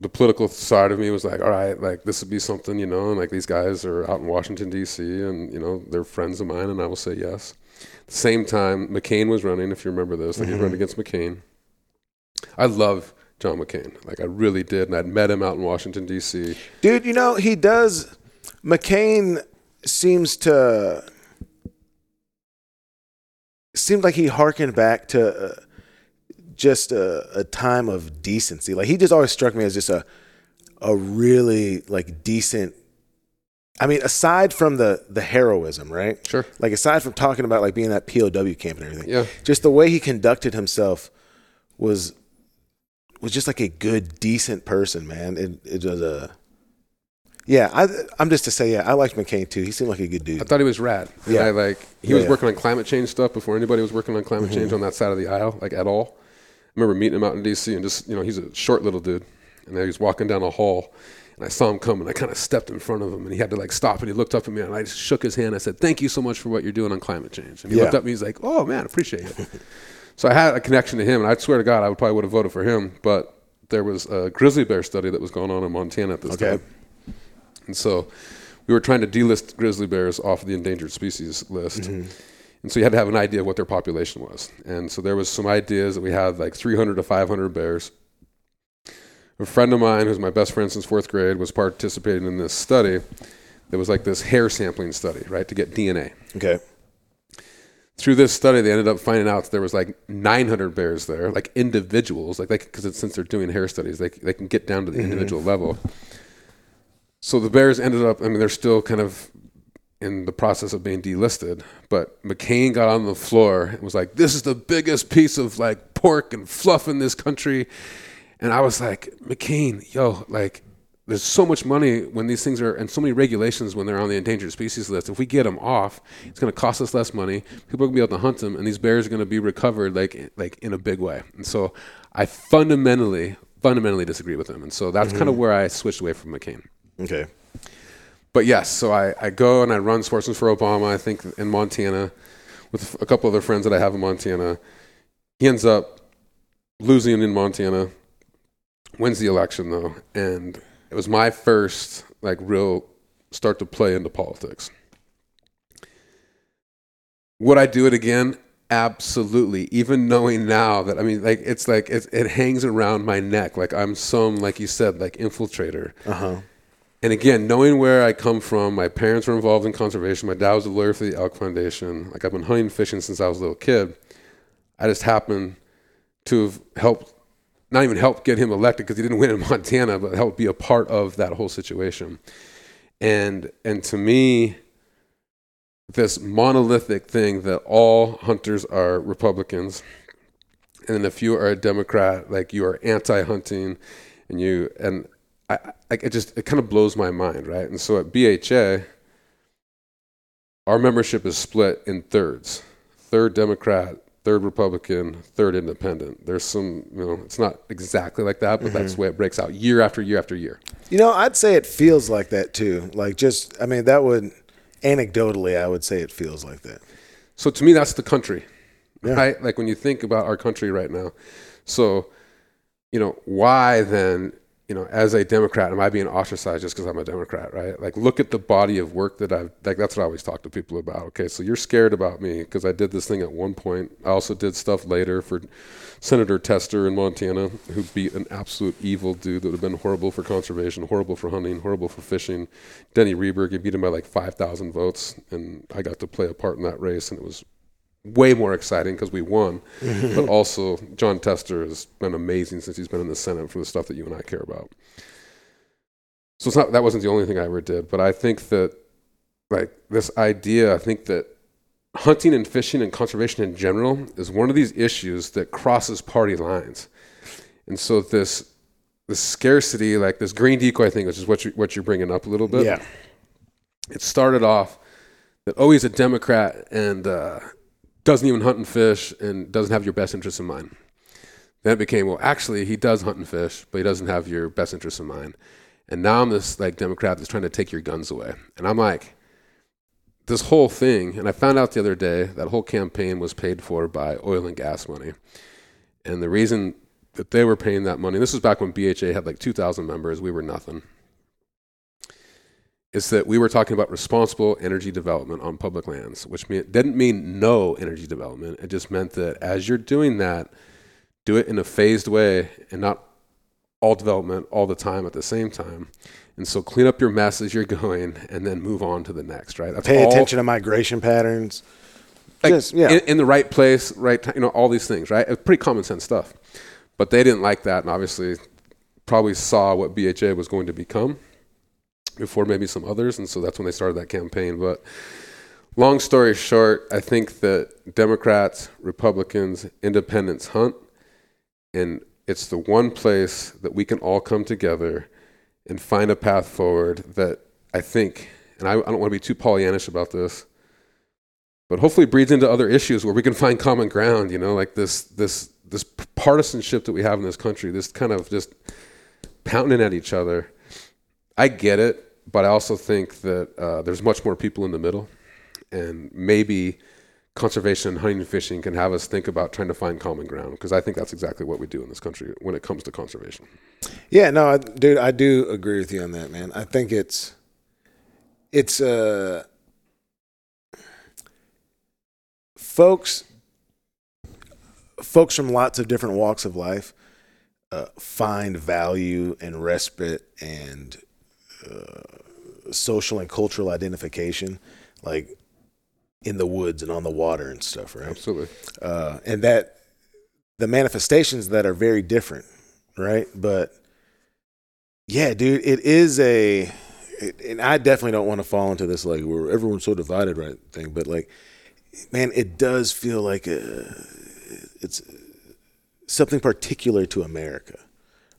the political side of me was like, all right, like this would be something, you know, and like these guys are out in Washington D.C. and you know they're friends of mine, and I will say yes. At the same time, McCain was running. If you remember this, like he was running against McCain. I love John McCain, like I really did, and I'd met him out in Washington D.C. Dude, you know, he does. McCain seems to. Seemed like he harkened back to uh, just a, a time of decency. Like he just always struck me as just a a really like decent I mean, aside from the the heroism, right? Sure. Like aside from talking about like being that POW camp and everything, Yeah. just the way he conducted himself was was just like a good, decent person, man. It it was a yeah. I I'm just to say, yeah, I liked McCain too. He seemed like a good dude. I thought he was rad. Yeah. I like he Yeah, was yeah. Mm-hmm. working on climate change stuff before anybody was working on climate change on that side of the aisle, like at all. I remember meeting him out in DC and just you know, he's a short little dude. And then he was walking down a hall and I saw him come and I kind of stepped in front of him and he had to like stop and he looked up at me and I just shook his hand. I said, Thank you so much for what you're doing on climate change. And he Yeah. looked up at me, and he's like, Oh man, appreciate it. so I had a connection to him and I swear to God I would probably would have voted for him, but there was a grizzly bear study that was going on in Montana at this Okay. time. And so we were trying to delist grizzly bears off of the endangered species list. Mm-hmm. And so you had to have an idea of what their population was. And so there was some ideas that we had like 300 to 500 bears. A friend of mine, who's my best friend since fourth grade, was participating in this study. that was like this hair sampling study, right, to get DNA. Okay. Through this study, they ended up finding out that there was like 900 bears there, like individuals, like because since they're doing hair studies, they they can get down to the mm-hmm. individual level. So the bears ended up. I mean, they're still kind of in the process of being delisted. But McCain got on the floor and was like, "This is the biggest piece of like pork and fluff in this country," and I was like, "McCain, yo, like." There's so much money when these things are, and so many regulations when they're on the endangered species list. If we get them off, it's going to cost us less money. People are going to be able to hunt them, and these bears are going to be recovered like like in a big way. And so, I fundamentally fundamentally disagree with him, and so that's mm-hmm. kind of where I switched away from McCain Okay. But yes, so I, I go and I run Sportsmen for Obama, I think in Montana, with a couple other friends that I have in Montana. He ends up losing in Montana, wins the election though, and it was my first like real start to play into politics. Would I do it again? Absolutely. Even knowing now that I mean, like it's like it, it hangs around my neck, like I'm some, like you said, like infiltrator. Uh huh. And again, knowing where I come from, my parents were involved in conservation. My dad was a lawyer for the Elk Foundation. Like I've been hunting and fishing since I was a little kid. I just happened to have helped, not even helped get him elected because he didn't win in Montana, but helped be a part of that whole situation. And and to me, this monolithic thing that all hunters are Republicans, and if you are a Democrat, like you are anti-hunting, and you and I, like it just it kind of blows my mind, right? And so at BHA, our membership is split in thirds: third Democrat, third Republican, third Independent. There's some, you know, it's not exactly like that, but that's mm-hmm. the way it breaks out year after year after year. You know, I'd say it feels like that too. Like just, I mean, that would anecdotally, I would say it feels like that. So to me, that's the country, Yeah. right? Like when you think about our country right now. So, you know, why then, you know, as a Democrat, am I being ostracized just because I'm a Democrat, right? Like, look at the body of work that I've, like, that's what I always talk to people about. Okay, so you're scared about me because I did this thing at one point. I also did stuff later for Senator Tester in Montana, who beat an absolute evil dude that would have been horrible for conservation, horrible for hunting, horrible for fishing. Denny Rehberg, he beat him by like 5,000 votes, and I got to play a part in that race, and it was way more exciting because we won. but also, Jon Tester has been amazing since he's been in the Senate for the stuff that you and I care about. So it's not that wasn't the only thing I ever did, but I think that like this idea, I think that hunting and fishing and conservation in general is one of these issues that crosses party lines. And so this this scarcity, like this green decoy thing, which is what you what you're bringing up a little bit Yeah. it started off that oh he's a Democrat and uh, doesn't even hunt and fish and doesn't have your best interests in mind. Then it became well actually he does hunt and fish, but he doesn't have your best interests in mind. And now I'm this like Democrat that's trying to take your guns away. And I'm like, this whole thing, and I found out the other day that whole campaign was paid for by oil and gas money. And the reason that they were paying that money, this was back when BHA had like 2,000 members, we were nothing is that we were talking about responsible energy development on public lands, which mean, didn't mean no energy development. It just meant that as you're doing that, do it in a phased way and not all development all the time at the same time. And so clean up your mess as you're going and then move on to the next, right? That's Pay all- attention to migration patterns. like, Just- yeah. in, in the right place, right time, you know, all these things, right? It's pretty common sense stuff. But they didn't like that, and obviously probably saw what BHA was going to become before maybe some others, and so that's when they started that campaign. But long story short, I think that Democrats, Republicans, Independents hunt, and it's the one place that we can all come together and find a path forward that I think, and I, I don't want to be too Pollyannish about this, but hopefully breeds into other issues where we can find common ground. You know, like this this this partisanship that we have in this country, this kind of just pounding at each other. I get it, but I also think that uh, there's much more people in the middle, and maybe conservation and hunting and fishing can have us think about trying to find common ground because I think that's exactly what we do in this country when it comes to conservation. Yeah, no, I, dude, I do agree with you on that, man. I think it's it's uh folks folks from lots of different walks of life uh, find value and respite and uh, social and cultural identification like in the woods and on the water and stuff right Absolutely. uh, and that the manifestations that are very different, right? But yeah, dude, it is a, it, and I definitely don't want to fall into this like where everyone's so divided, right? Thing, but like, man, it does feel like a, it's something particular to America,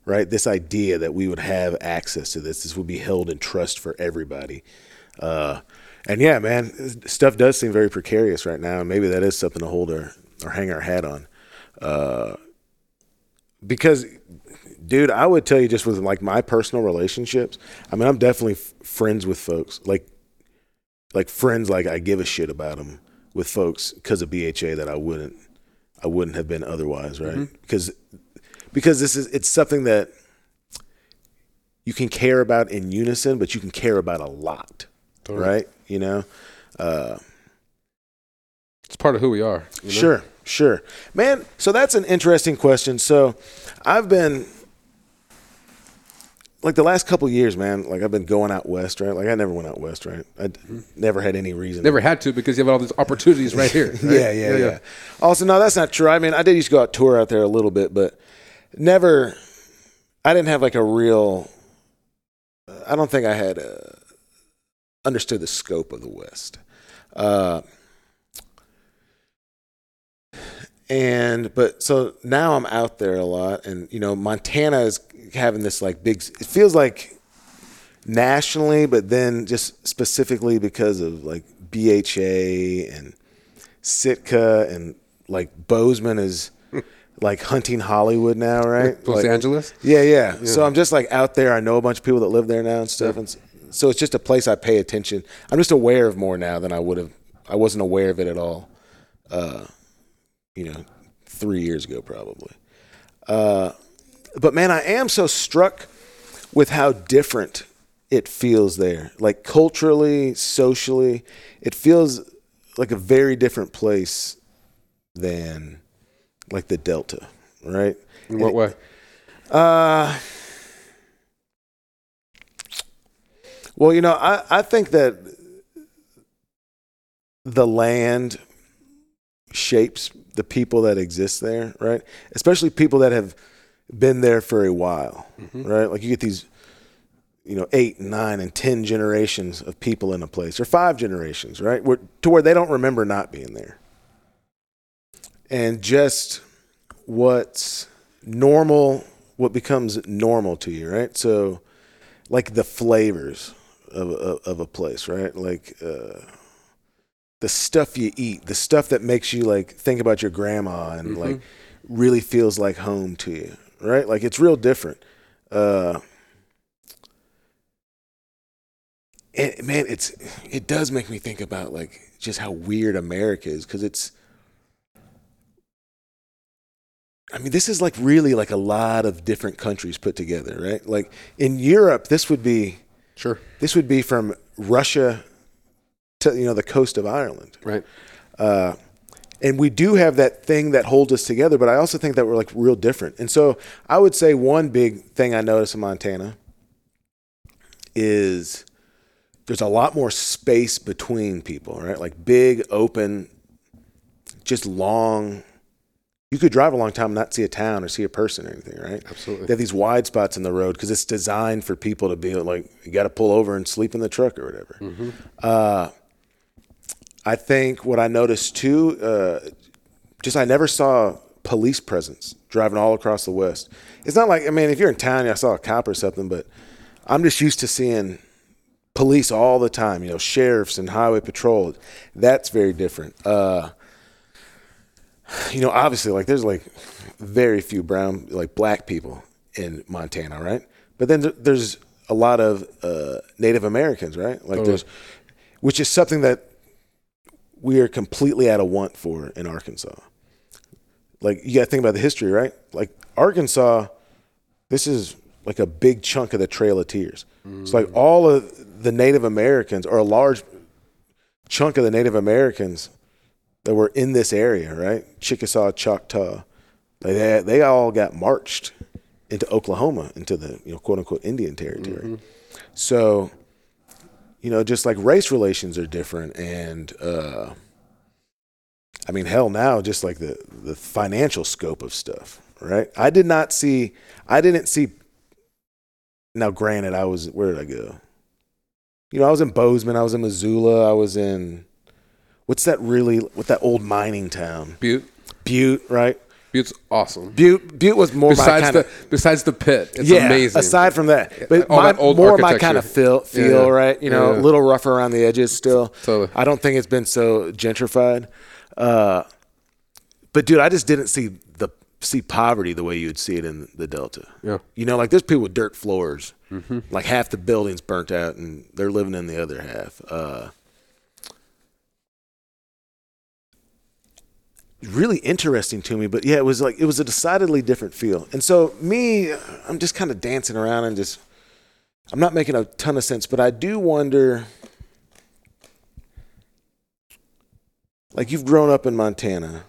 right? This idea that we would have access to this, this would be held in trust for everybody. Uh, and yeah, man, stuff does seem very precarious right now. And maybe that is something to hold our, or hang our hat on. Uh, because, dude, I would tell you just with like my personal relationships, I mean, I'm definitely f- friends with folks, like, like friends, like I give a shit about them with folks because of BHA that I wouldn't, I wouldn't have been otherwise, right? Because, because this is, it's something that you can care about in unison, but you can care about a lot, Totally. right? You know, uh, It's part of who we are. you know? Sure, sure. Man, so that's an interesting question. So I've been like the last couple years, man, like I've been going out west, right? Like I never went out west, right? I d- never had any reason. Never had to because you have all these opportunities right here. right? Yeah, yeah, yeah, Also, no, that's not true. I mean, I did used to go out tour out there a little bit, but never. I didn't have like a real. I don't think I had uh, understood the scope of the West. Uh, and but so now I'm out there a lot, and you know, Montana is having this like big. It feels like nationally, but then just specifically because of like BHA and Sitka and like Bozeman is like hunting Hollywood now, right? Los Like- Angeles. yeah, yeah, So I'm just like out there. I know a bunch of people that live there now and stuff, and so it's just a place I pay attention. I'm just aware of more now than I would have. I wasn't aware of it at all. Uh, you know, three years ago probably. Uh, but man, I am so struck with how different it feels there. Like culturally, socially, it feels like a very different place than like the Delta, right? In what way? Uh, well, you know, I, I think that the land shapes the people that exist there, right? Especially people that have been there for a while, right? Like you get these, you know, eight, nine, and ten generations of people in a place, or five generations, right? Where, to where they don't remember not being there. And just what's normal, what becomes normal to you, right? So, like the flavors of of, of a place, right? Like uh, the stuff you eat, the stuff that makes you like think about your grandma and like really feels like home to you, right? Like it's real different. Uh, and man, it's it does make me think about like just how weird America is because it's. I mean, this is like really like a lot of different countries put together, right? Like in Europe, this would be Sure. this would be from Russia to you know the coast of Ireland, Right. uh, and we do have that thing that holds us together. But I also think that we're like real different. And so I would say one big thing I notice in Montana is there's a lot more space between people, right? Like big, open, just long you could drive a long time and not see a town or see a person or anything, right? Absolutely. They have these wide spots in the road because it's designed for people to be like, you got to pull over and sleep in the truck or whatever. Mm-hmm. Uh, I think what I noticed too, uh, just I never saw police presence driving all across the West. It's not like I mean, if you're in town, I saw a cop or something, but I'm just used to seeing police all the time. You know, sheriffs and highway patrol. That's very different. Uh, you know, obviously, like there's like very few brown, like black people in Montana, right? But then there- there's a lot of uh, Native Americans, right? Like Totally. there's, which is something that we are completely at a want for in Arkansas. Like you got to think about the history, right? Like Arkansas, this is like a big chunk of the Trail of Tears. It's like all of the Native Americans, or a large chunk of the Native Americans that were in this area, right? Chickasaw, Choctaw, they they all got marched into Oklahoma, into the you know quote unquote Indian territory. So, you know, just like race relations are different, and uh, I mean, hell, now just like the the financial scope of stuff, right? I did not see, I didn't see. Now, granted, I was where did I go? You know, I was in Bozeman, I was in Missoula, I was in what's that really? What that old mining town? Butte. Butte, right? Butte's awesome. Butte, Butte was more my Besides kind the of besides the pit, it's yeah. amazing. Aside from that, but my, that more my kind of feel, feel Yeah, right? You know, Yeah, a little rougher around the edges still. Totally. I don't think it's been so gentrified. Uh, but dude, I just didn't see the see poverty the way you would see it in the Delta. Yeah. You know, like there's people with dirt floors. Like half the building's burnt out, and they're living in the other half. Uh, really interesting to me, but yeah, it was like it was a decidedly different feel. And so me, I'm just kind of dancing around and just I'm not making a ton of sense, but I do wonder like you've grown up in Montana,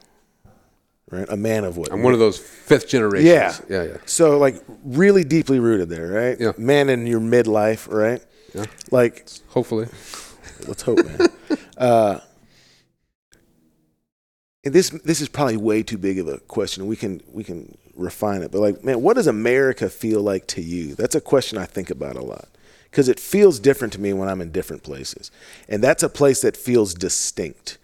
right? A man of what? I'm one of those fifth generations. Yeah. yeah, yeah. So like really deeply rooted there, right? Yeah. Man in your midlife, right? Yeah. Like Hopefully, let's hope, man. uh, and this this is probably way too big of a question. We can we can refine it, but like, man, what does America feel like to you? That's a question I think about a lot because it feels different to me when I'm in different places, and that's a place that feels distinct.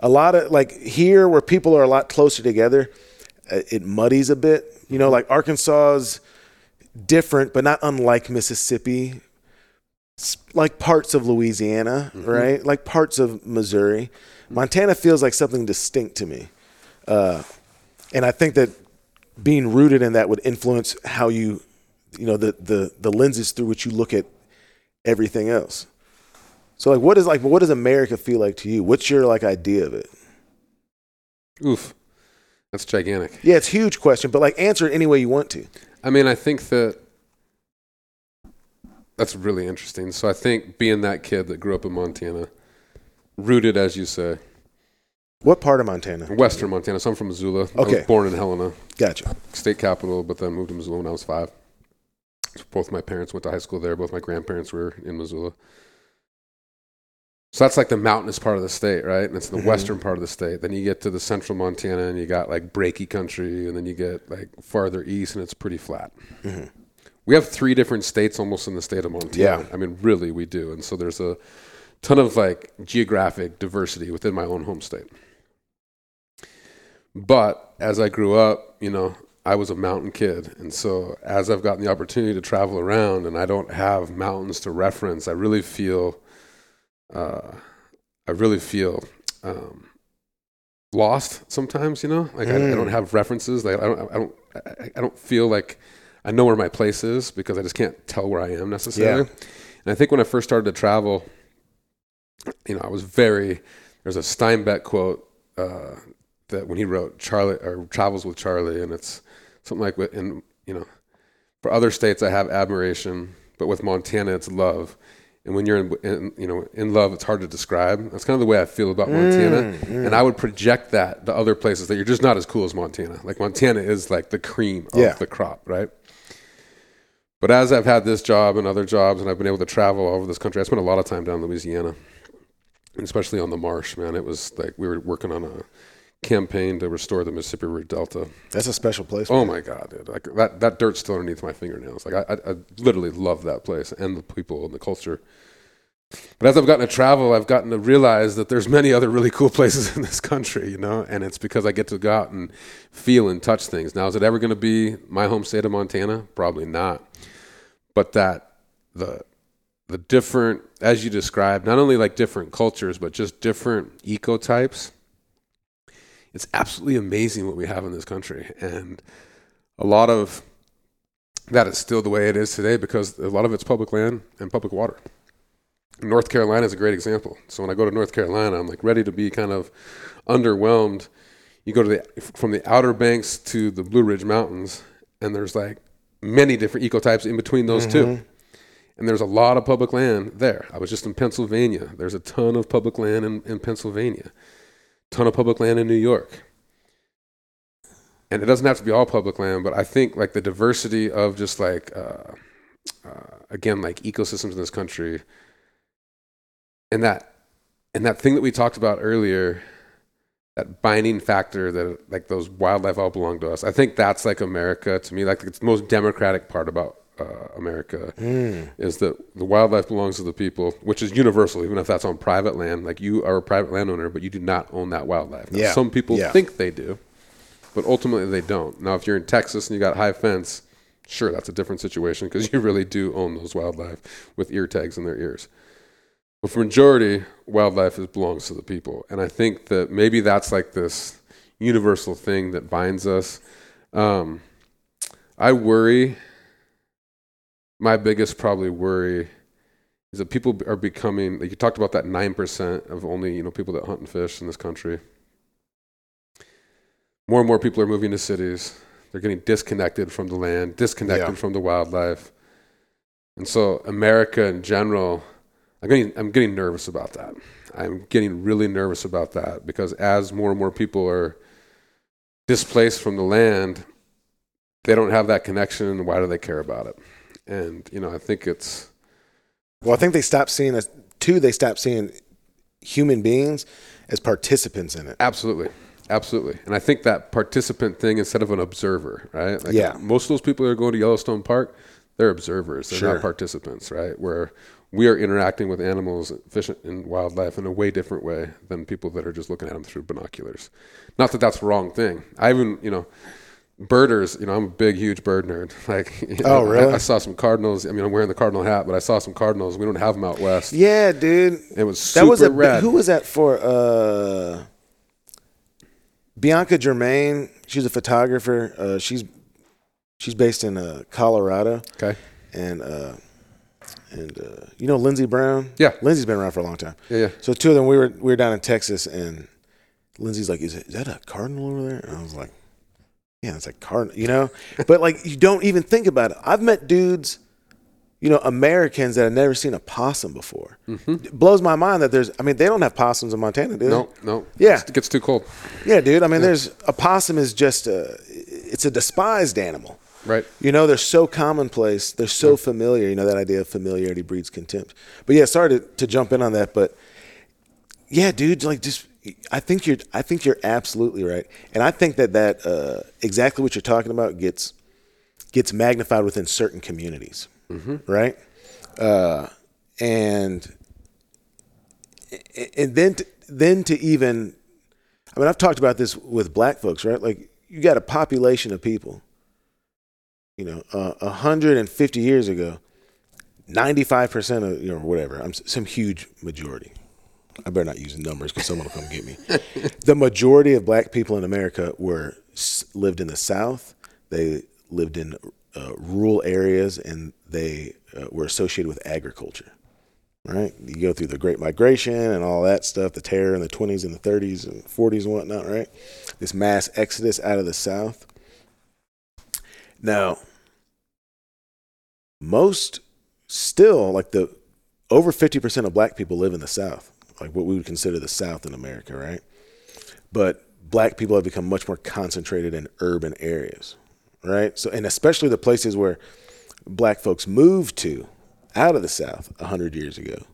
A lot of like here, where people are a lot closer together, uh, it muddies a bit. You know, like Arkansas's different, but not unlike Mississippi like parts of Louisiana, right? Like parts of Missouri. Montana feels like something distinct to me. Uh, and I think that being rooted in that would influence how you, you know, the, the, the lenses through which you look at everything else. So like, what is like, what does America feel like to you? What's your like idea of it? oof, that's gigantic. Yeah, it's a huge question, but like answer it any way you want to. I mean, I think that that's really interesting. So I think being that kid that grew up in Montana, rooted as you say, What part of Montana? Western Montana. So I'm from Missoula. I Okay. was born in Helena, Gotcha. state capital, but then moved to Missoula when I was five. So both my parents went to high school there. Both my grandparents were in Missoula. So that's like the mountainous part of the state, right? And it's the Mhm. western part of the state. Then you get to the central Montana and you got like breaky country, and then you get like farther east and it's pretty flat. Mhm. We have three different states almost in the state of Montana. Yeah. I mean, really, we do. And so there's a ton of like geographic diversity within my own home state. But as I grew up, you know, I was a mountain kid. And so as I've gotten the opportunity to travel around and I don't have mountains to reference, I really feel, uh, I really feel, um, lost sometimes, you know, like I, I don't Mm. have references. Like I don't, I don't, I, I don't feel like I know where my place is because I just can't tell where I am necessarily. And I think when I first started to travel, you know, I was very, there's a Steinbeck quote, uh, that when he wrote Charlie or Travels with Charlie, and it's something like, in you know, for other states I have admiration, but with Montana it's love. And when you're in, in you know in love, it's hard to describe. That's kind of the way I feel about Montana, Mm, and I would project that to other places that you're just not as cool as Montana. Like Montana is like the cream of Yeah. the crop, right? But as I've had this job and other jobs, and I've been able to travel all over this country, I spent a lot of time down in Louisiana, and especially on the marsh. Man, it was like we were working on a campaign to restore the Mississippi River Delta. That's a special place. Oh my God, dude! Like that that dirt's still underneath my fingernails. Like I, I, I literally love that place and the people and the culture. But as I've gotten to travel, I've gotten to realize that there's many other really cool places in this country, you know, and it's because I get to go out and feel and touch things. Now, is it ever going to be my home state of Montana? Probably not. But that the the different, as you described, not only like different cultures, but just different ecotypes. It's absolutely amazing what we have in this country, and a lot of that is still the way it is today because a lot of it's public land and public water. North Carolina is a great example. So when I go to North Carolina, I'm like ready to be kind of underwhelmed. You go to the from the Outer Banks to the Blue Ridge Mountains, and there's like many different ecotypes in between those mm-hmm. two. And there's a lot of public land there. I was just in Pennsylvania. There's a ton of public land in, in Pennsylvania, ton of public land in New York. And it doesn't have to be all public land, but I think like the diversity of just like, uh, uh, again, like ecosystems in this country and that and that thing that we talked about earlier that binding factor that like those wildlife all belong to us i think that's like america to me like it's the most democratic part about uh, america mm. is that the wildlife belongs to the people which is universal even if that's on private land like you are a private landowner but you do not own that wildlife now, yeah. some people yeah. think they do but ultimately they don't now if you're in texas and you got high fence sure that's a different situation because you really do own those wildlife with ear tags in their ears but for majority, wildlife is, belongs to the people, and I think that maybe that's like this universal thing that binds us. Um, I worry. My biggest probably worry is that people are becoming. Like you talked about that nine percent of only you know people that hunt and fish in this country. More and more people are moving to cities. They're getting disconnected from the land, disconnected yeah. from the wildlife, and so America in general I'm getting, I'm getting nervous about that. I'm getting really nervous about that because as more and more people are displaced from the land, they don't have that connection, why do they care about it? And you know, I think it's. Well, I think they stop seeing us. Two, they stop seeing human beings as participants in it. Absolutely. Absolutely. And I think that participant thing instead of an observer, right? Like yeah. Most of those people that are going to Yellowstone Park, they're observers. They're sure. not participants, right? Where we are interacting with animals, fish, and wildlife in a way different way than people that are just looking at them through binoculars. Not that that's the wrong thing. I even, you know, birders, you know, I'm a big, huge bird nerd. Like, you know, oh, really? I, I, saw some cardinals. I mean, I'm wearing the cardinal hat, but I saw some cardinals. We don't have them out west. Yeah, dude. It was super that was a, red. Who was that for? Uh, Bianca Germain. She's a photographer. Uh, she's she's based in uh, Colorado. Okay. And uh, and uh, you know Lindsey Brown. Yeah, Lindsey's been around for a long time. Yeah, yeah. So two of them, we were we were down in Texas, and Lindsey's like, "Is, it, is that a cardinal over there?" And I was like, "Yeah, it's like cardinal," you know. but like, you don't even think about it. I've met dudes, you know, Americans that have never seen a possum before. Mm-hmm. It blows my mind that there's. I mean, they don't have possums in Montana, do they? No, no. Yeah, it gets too cold. Yeah, dude. I mean, yeah. there's a possum is just a. It's a despised animal. Right. You know, they're so commonplace. They're so yeah. familiar. You know, that idea of familiarity breeds contempt. But yeah, sorry to, to jump in on that. But yeah, dude, like just, I think you're, I think you're absolutely right. And I think that that, uh, exactly what you're talking about gets, gets magnified within certain communities. Mm-hmm. Right. Uh, and, and then, to, then to even, I mean, I've talked about this with black folks, right? Like you got a population of people you know, uh, 150 years ago, 95% of, you know, whatever, I'm some huge majority. I better not use numbers because someone will come get me. the majority of black people in America were lived in the South. They lived in uh, rural areas and they uh, were associated with agriculture. Right? You go through the Great Migration and all that stuff, the terror in the 20s and the 30s and 40s and whatnot, right? This mass exodus out of the South now, most still, like the over 50% of black people live in the South, like what we would consider the South in America, right? But black people have become much more concentrated in urban areas, right? So, and especially the places where black folks moved to out of the South 100 years ago. It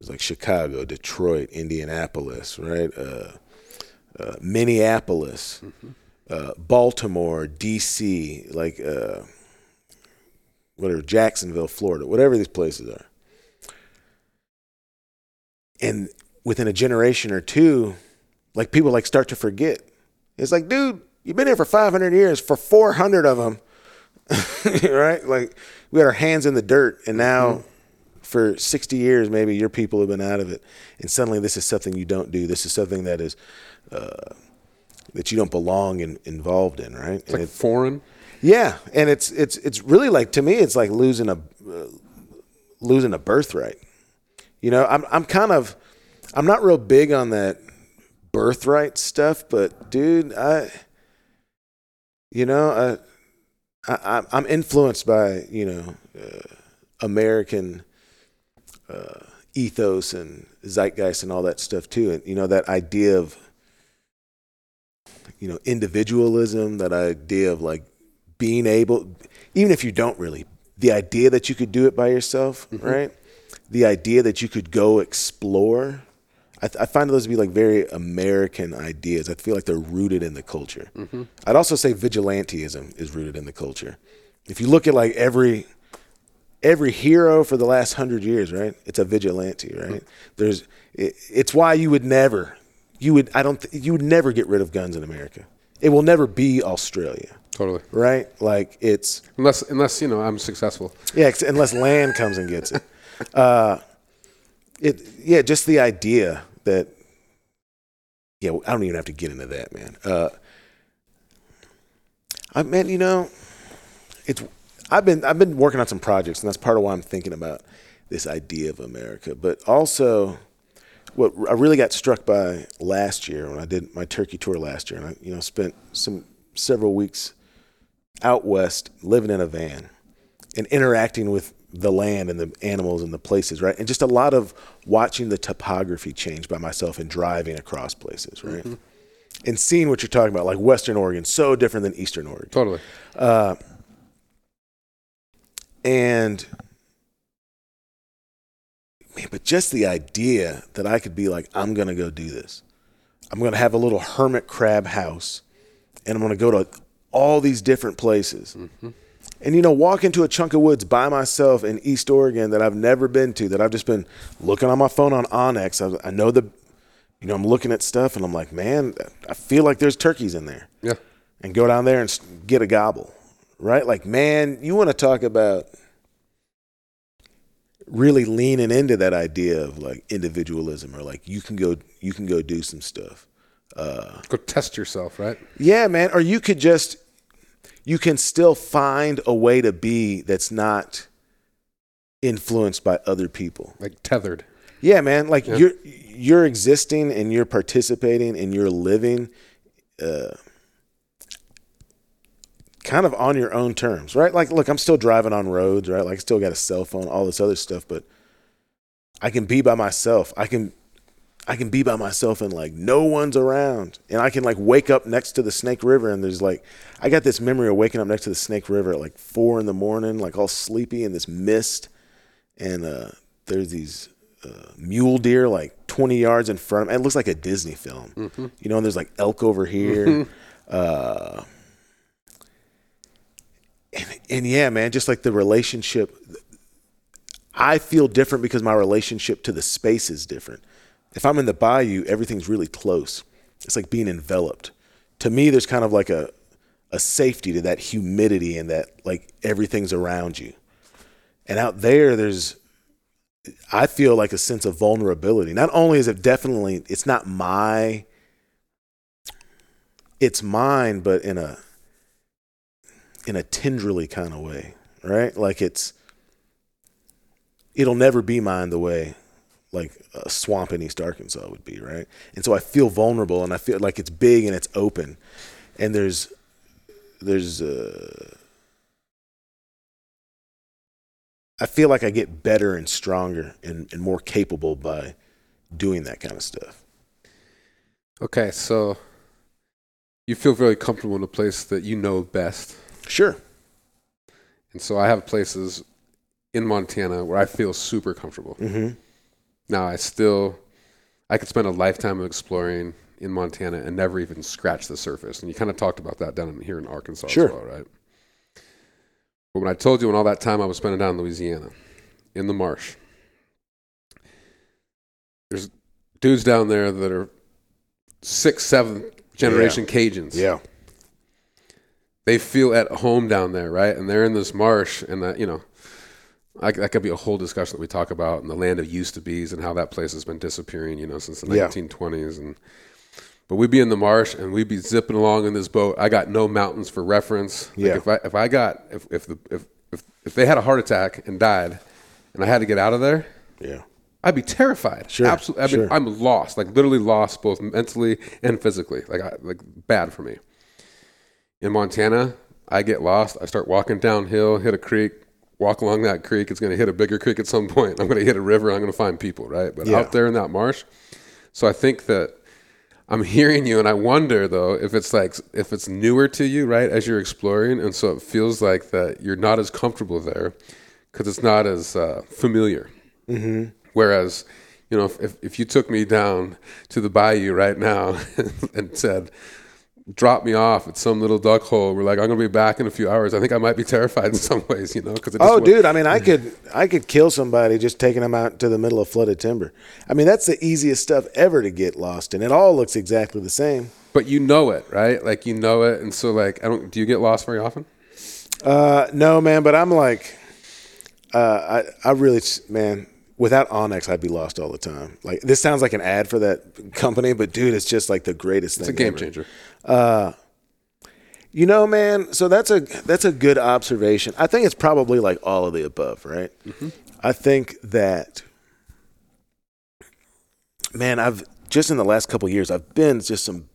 was like Chicago, Detroit, Indianapolis, right? Uh, uh, Minneapolis, uh, Baltimore, D.C., like uh, whatever, Jacksonville, Florida, whatever these places are. And within a generation or two, like people like start to forget. It's like, dude, you've been here for 500 years. For 400 of them, right? Like we had our hands in the dirt, and now for 60 years, maybe your people have been out of it, and suddenly this is something you don't do. This is something that is uh, that you don't belong in, involved in, right? It's like foreign. Yeah, and it's it's it's really like to me, it's like losing a uh, losing a birthright. You know, I'm I'm kind of I'm not real big on that birthright stuff, but dude, I you know I, I I'm influenced by you know uh, American uh, ethos and zeitgeist and all that stuff too, and you know that idea of you know individualism, that idea of like being able, even if you don't really, the idea that you could do it by yourself, mm-hmm. right? The idea that you could go explore. I, th- I, find those to be like very American ideas. I feel like they're rooted in the culture. Mm-hmm. I'd also say vigilanteism is rooted in the culture. If you look at like every every hero for the last hundred years, right? It's a vigilante, right? Mm-hmm. There's it, it's why you would never you would I don't th- you would never get rid of guns in America. It will never be Australia. Totally. Right? Like it's unless unless you know I'm successful. Yeah, unless land comes and gets it. Uh, it yeah, just the idea that yeah, I don't even have to get into that, man. Uh, I mean, you know, it's I've been I've been working on some projects, and that's part of why I'm thinking about this idea of America. But also, what I really got struck by last year when I did my Turkey tour last year, and I you know spent some several weeks out west, living in a van, and interacting with the land and the animals and the places, right? And just a lot of watching the topography change by myself and driving across places, right? Mm-hmm. And seeing what you're talking about, like Western Oregon, so different than Eastern Oregon. Totally. Uh, and man, but just the idea that I could be like, I'm gonna go do this. I'm gonna have a little hermit crab house, and I'm gonna go to all these different places. Mm-hmm. And you know, walk into a chunk of woods by myself in East Oregon that I've never been to, that I've just been looking on my phone on onX. I, I know the, you know, I'm looking at stuff and I'm like, man, I feel like there's turkeys in there. Yeah. And go down there and get a gobble, right? Like, man, you want to talk about really leaning into that idea of like individualism or like you can go you can go do some stuff uh, go test yourself right yeah man or you could just you can still find a way to be that's not influenced by other people. Like tethered. Yeah, man. Like yeah. you're you're existing and you're participating and you're living uh, kind of on your own terms, right? Like look, I'm still driving on roads, right? Like I still got a cell phone, all this other stuff, but I can be by myself. I can I can be by myself and like no one's around. And I can like wake up next to the Snake River and there's like I got this memory of waking up next to the Snake River at like four in the morning, like all sleepy in this mist. And uh, there's these uh, mule deer like 20 yards in front of me. It looks like a Disney film, mm-hmm. you know. And there's like elk over here. Mm-hmm. Uh, and, and yeah, man, just like the relationship, I feel different because my relationship to the space is different if I'm in the bayou, everything's really close. It's like being enveloped. To me, there's kind of like a a safety to that humidity and that like everything's around you. And out there, there's I feel like a sense of vulnerability. Not only is it definitely it's not my it's mine, but in a in a tenderly kind of way, right? Like it's it'll never be mine the way like a swamp in East Arkansas would be, right? And so I feel vulnerable and I feel like it's big and it's open. And there's there's uh I feel like I get better and stronger and, and more capable by doing that kind of stuff. Okay, so you feel very comfortable in a place that you know best. Sure. And so I have places in Montana where I feel super comfortable. Mm-hmm. Now I still I could spend a lifetime of exploring in Montana and never even scratch the surface. And you kind of talked about that down in, here in Arkansas Sure. as well, right? But when I told you when all that time I was spending down in Louisiana, in the marsh, there's dudes down there that are sixth, seventh generation Cajuns Yeah. they feel at home down there, right? And they're in this marsh, and that you know, I, that could be a whole discussion that we talk about in the land of used to be's and how that place has been disappearing, you know, since the Yeah. 1920s. And but we'd be in the marsh and we'd be zipping along in this boat. I got no mountains for reference. Like Yeah. if I if I got if if the if if, if they had a heart attack and died, and I had to get out of there. Yeah. I'd be terrified. Sure, absolutely. I mean, sure. I'm lost, like literally lost, both mentally and physically. Like, I, like bad for me. In Montana, I get lost. I start walking downhill, hit a creek, walk along that creek. It's going to hit a bigger creek at some point. I'm going to hit a river. I'm going to find people, right? But Yeah. out there in that marsh, so I think that I'm hearing you, and I wonder though if it's like if it's newer to you, right, as you're exploring, and so it feels like that you're not as comfortable there because it's not as uh, familiar. Mm-hmm. Whereas, you know, if, if if you took me down to the bayou right now and said, "Drop me off at some little duck hole," we're like, "I'm gonna be back in a few hours." I think I might be terrified in some ways, you know, because Oh, dude! I mean, I could I could kill somebody just taking them out to the middle of flooded timber. I mean, that's the easiest stuff ever to get lost in. It all looks exactly the same. But you know it, right? Like you know it, and so like I don't. Do you get lost very often? Uh, no, man, but I'm like, uh, I I really, man, without onX, I'd be lost all the time. Like this sounds like an ad for that company, but dude, it's just like the greatest thing. It's a game ever. changer. You know, man. So that's a that's a good observation. I think it's probably like all of the above, right? I think that, man, I've just in the last couple of years, I've been just some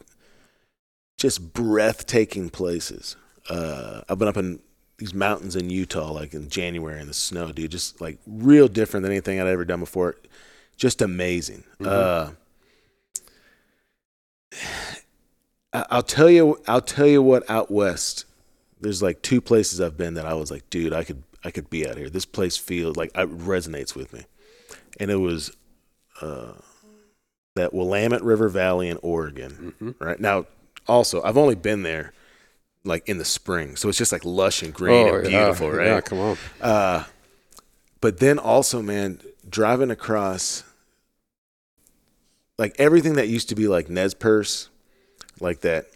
just breathtaking places. Uh, I've been up in these mountains in Utah, like in January in the snow, dude. Just like real different than anything I'd ever done before. Just amazing. Uh, I- I'll tell you. I'll tell you what. Out west, there's like two places I've been that I was like, dude, I could, I could be out here. This place feels like it resonates with me, and it was uh, that Willamette River Valley in Oregon. Right now, also, I've only been there like in the spring, so it's just like lush and green and yeah, beautiful, right? Yeah, come on. Uh, but then also, man, driving across like everything that used to be like Nez Perce, like that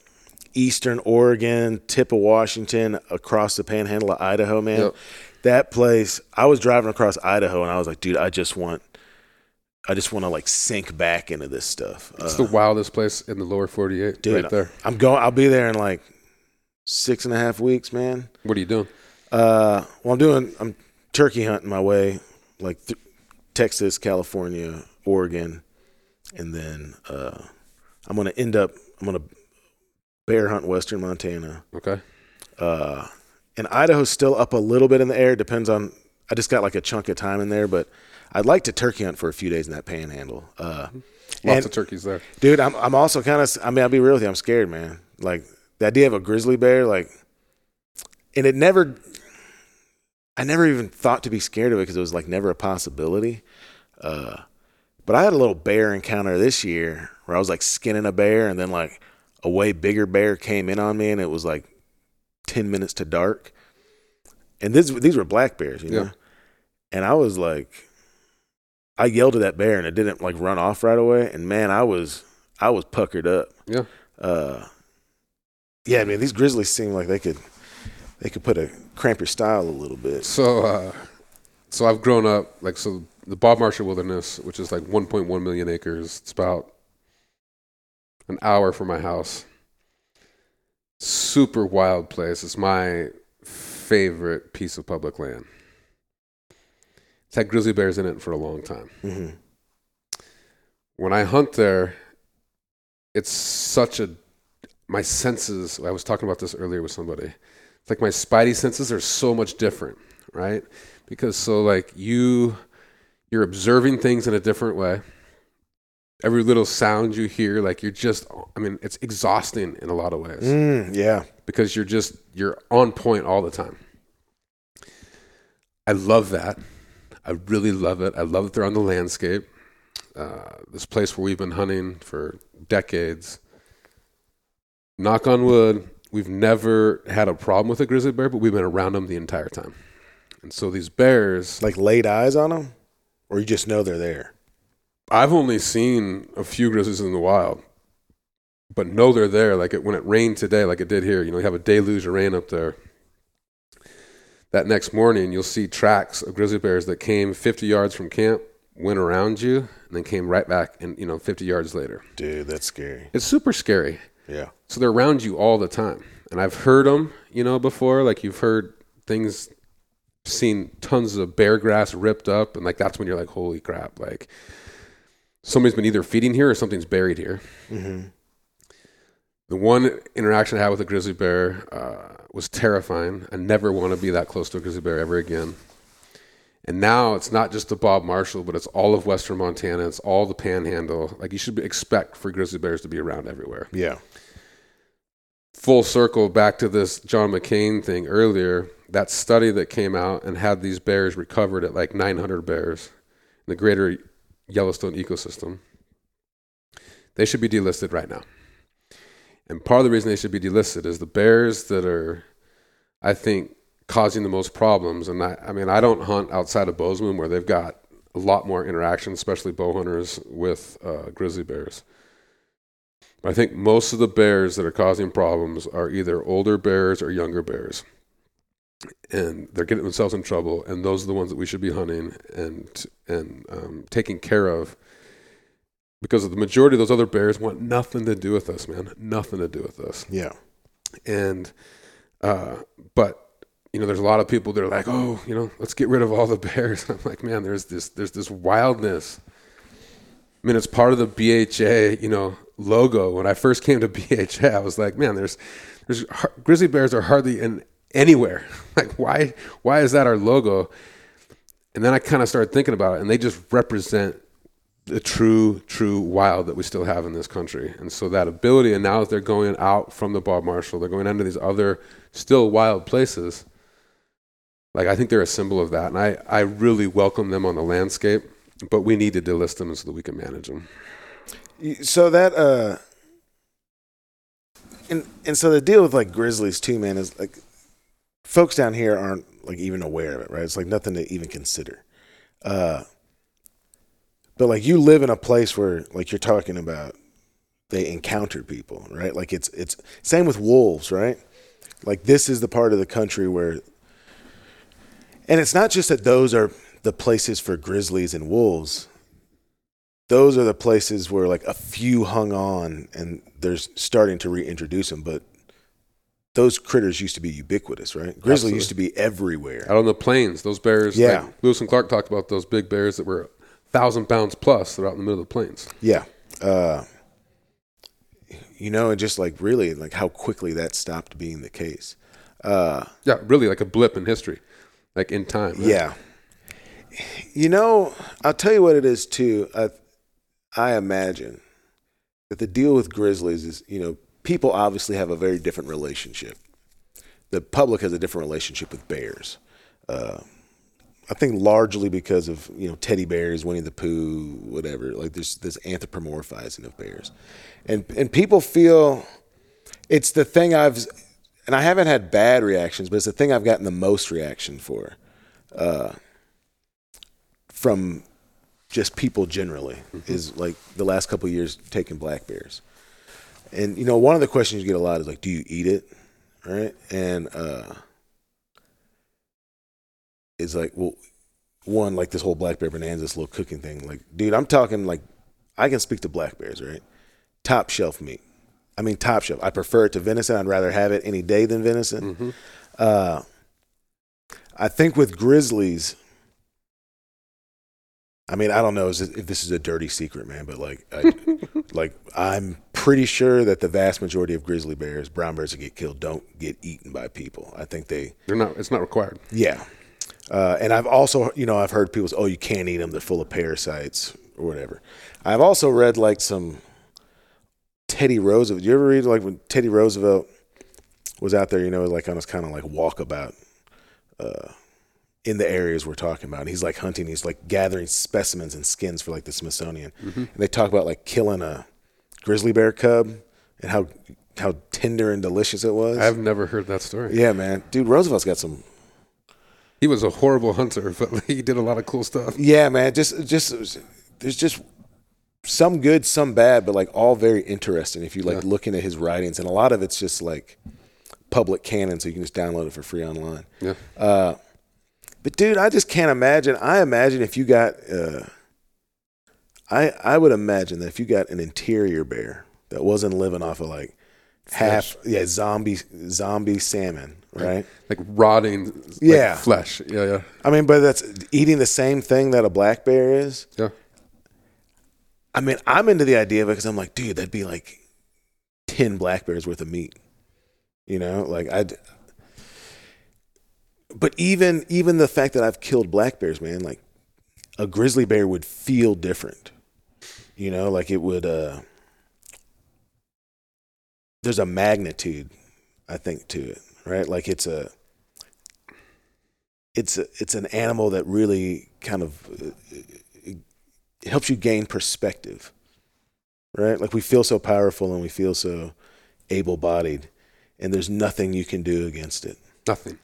eastern Oregon, tip of Washington, across the panhandle of Idaho, man. Yep. That place, I was driving across Idaho and I was like, dude, I just want, I just want to like sink back into this stuff. It's Uh, the wildest place in the lower 48, dude, right there. I'm going, I'll be there in like six and a half weeks, man. What are you doing? Uh, well, I'm doing. I'm turkey hunting my way, like th- Texas, California, Oregon, and then uh, I'm gonna end up. I'm gonna bear hunt western Montana. Okay. Uh, and Idaho's still up a little bit in the air. Depends on. I just got like a chunk of time in there, but I'd like to turkey hunt for a few days in that panhandle. Uh, Lots and- of turkeys there. dude, I'm I'm also kind of. I mean, I'll be real with you. I'm scared, man. Like the idea of a grizzly bear, like, and it never. I never even thought to be scared of it because it was like never a possibility. Uh, but I had a little bear encounter this year where I was like skinning a bear, and then like a way bigger bear came in on me, and it was like ten minutes to dark. And this these were black bears, you know. Yeah. And I was like, I yelled at that bear, and it didn't like run off right away. And man, I was I was puckered up. Yeah. Uh, yeah, I mean these grizzlies seem like they could they could put a cramp your style a little bit. So, uh, so I've grown up like so. The Bob Marshall Wilderness, which is like 1.1 million acres, it's about an hour from my house. Super wild place. It's my favorite piece of public land. It's had grizzly bears in it for a long time. hmm when I hunt there, it's such a my senses. I was talking about this earlier with somebody. It's like my spidey senses are so much different, right? Because so like you you're observing things in a different way. Every little sound you hear, like you're just I mean, it's exhausting in a lot of ways Mm, yeah. because you're just you're on point all the time. I love that. I really love it. I love that they're on the landscape. Uh, this place where we've been hunting for decades. knock on wood, we've never had a problem with a grizzly bear, but we've been around them the entire time. And so these bears, Like laid eyes on them, or you just know they're there. I've only seen a few grizzlies in the wild, but know they're there. Like it, when it rained today, like it did here, you know, you have a deluge of rain up there. That next morning, you'll see tracks of grizzly bears that came 50 yards from camp, went around you, and then came right back, and you know, 50 yards later. Dude, that's scary. It's super scary. Yeah. So they're around you all the time. And I've heard them, you know, before. Like you've heard things, seen tons of bear grass ripped up. And like that's when you're like, holy crap. Like somebody's been either feeding here or something's buried here. Mm-hmm. The one interaction I had with a grizzly bear uh, was terrifying. I never want to be that close to a grizzly bear ever again. And now it's not just the Bob Marshall, but it's all of Western Montana. It's all the Panhandle. Like you should expect for grizzly bears to be around everywhere Yeah. full circle back to this John McCain thing earlier. That study that came out and had these bears recovered at like 900 bears in the greater Yellowstone ecosystem. They should be delisted right now. And part of the reason they should be delisted is the bears that are, I think, causing the most problems. And I, I mean, I don't hunt outside of Bozeman where they've got a lot more interaction, especially bow hunters with uh, grizzly bears. I think most of the bears that are causing problems are either older bears or younger bears. And they're getting themselves in trouble, and those are the ones that we should be hunting and and um, taking care of. Because the majority of those other bears want nothing to do with us, man. Nothing to do with us. Yeah. And uh, but you know, there's a lot of people that are like, oh, you know, let's get rid of all the bears. I'm like, man, there's this there's this wildness. I mean, it's part of the BHA, you know, logo. When I first came to BHA, I was like, man, there's there's grizzly bears are hardly in anywhere. like, why why is that our logo? And then I kind of started thinking about it, and they just represent the true, true wild that we still have in this country. And so that ability, and now that they're going out from the Bob Marshall, they're going into these other still wild places. Like I think they're a symbol of that, and I, I really welcome them on the landscape. But we need to delist them so that we can manage them. So that uh and and so the deal with like grizzlies too, man, is like folks down here aren't like even aware of it, right? It's like nothing to even consider. Uh but like you live in a place where like you're talking about they encounter people, right? Like it's it's same with wolves, right? Like this is the part of the country where and it's not just that those are the places for grizzlies and wolves those are the places where like a few hung on and they're starting to reintroduce them but those critters used to be ubiquitous right grizzly Absolutely. used to be everywhere Out on the plains, those bears. Yeah. Like Lewis and Clark talked about those big bears that were thousand pounds plus. They're out in the middle of the plains. yeah uh you know and just like really like how quickly that stopped being the case uh Yeah, really like a blip in history, like in time. right? Yeah. You know, I'll tell you what it is too. I, I imagine that the deal with Grizzlies is, you know, people obviously have a very different relationship. The public has a different relationship with bears. Uh, I think largely because of you know teddy bears, Winnie the Pooh, whatever. Like there's this anthropomorphizing of bears, and and people feel it's the thing I've and I haven't had bad reactions, but it's the thing I've gotten the most reaction for uh, from just people generally is like the last couple of years taking black bears. And you know, one of the questions you get a lot is like, do you eat it? Right? And uh it's like, well, one, like this whole black bear bonanza, this little cooking thing. Like, dude, I'm talking like I can speak to black bears, right? Top shelf meat. I mean top shelf. I prefer it to venison. I'd rather have it any day than venison. Mhm. Uh I think with grizzlies, I mean, I don't know if this is a dirty secret, man, but like, I, like I'm pretty sure that the vast majority of grizzly bears, brown bears that get killed, don't get eaten by people. I think they, They're not. It's not required. yeah. Uh, and I've also, you know, I've heard people say, "Oh, you can't eat them; they're full of parasites or whatever." I've also read like some Teddy Roosevelt. Do you ever read like when Teddy Roosevelt was out there, you know, like on his kind of like walkabout uh, in the areas we're talking about. And he's like hunting. He's like gathering specimens and skins for like the Smithsonian. And they talk about like killing a grizzly bear cub and how how tender and delicious it was. I've never heard that story. yeah, man, dude, Roosevelt's got some. He was a horrible hunter, but he did a lot of cool stuff. Yeah, man, just just there's just some good, some bad, but like all very interesting if you like Yeah. looking at his writings, and a lot of it's just like public canon, so you can just download it for free online. Yeah. Uh, but dude, I just can't imagine. I imagine if you got, uh, I I would imagine that if you got an interior bear that wasn't living off of like half, yeah, zombie zombie salmon, right? Like rotting like, Yeah. flesh. Yeah, yeah. I mean, but that's eating the same thing that a black bear is. Yeah. I mean, I'm into the idea of it because I'm like, dude, that'd be like ten black bears worth of meat. You know, like I'd. But even even the fact that I've killed black bears, man, like a grizzly bear would feel different. You know, like it would. uh There's a magnitude, I think, to it, right? Like it's a. It's a, it's an animal that really kind of uh, it helps you gain perspective, right? Like we feel so powerful and we feel so able-bodied, and there's nothing you can do against it. Nothing.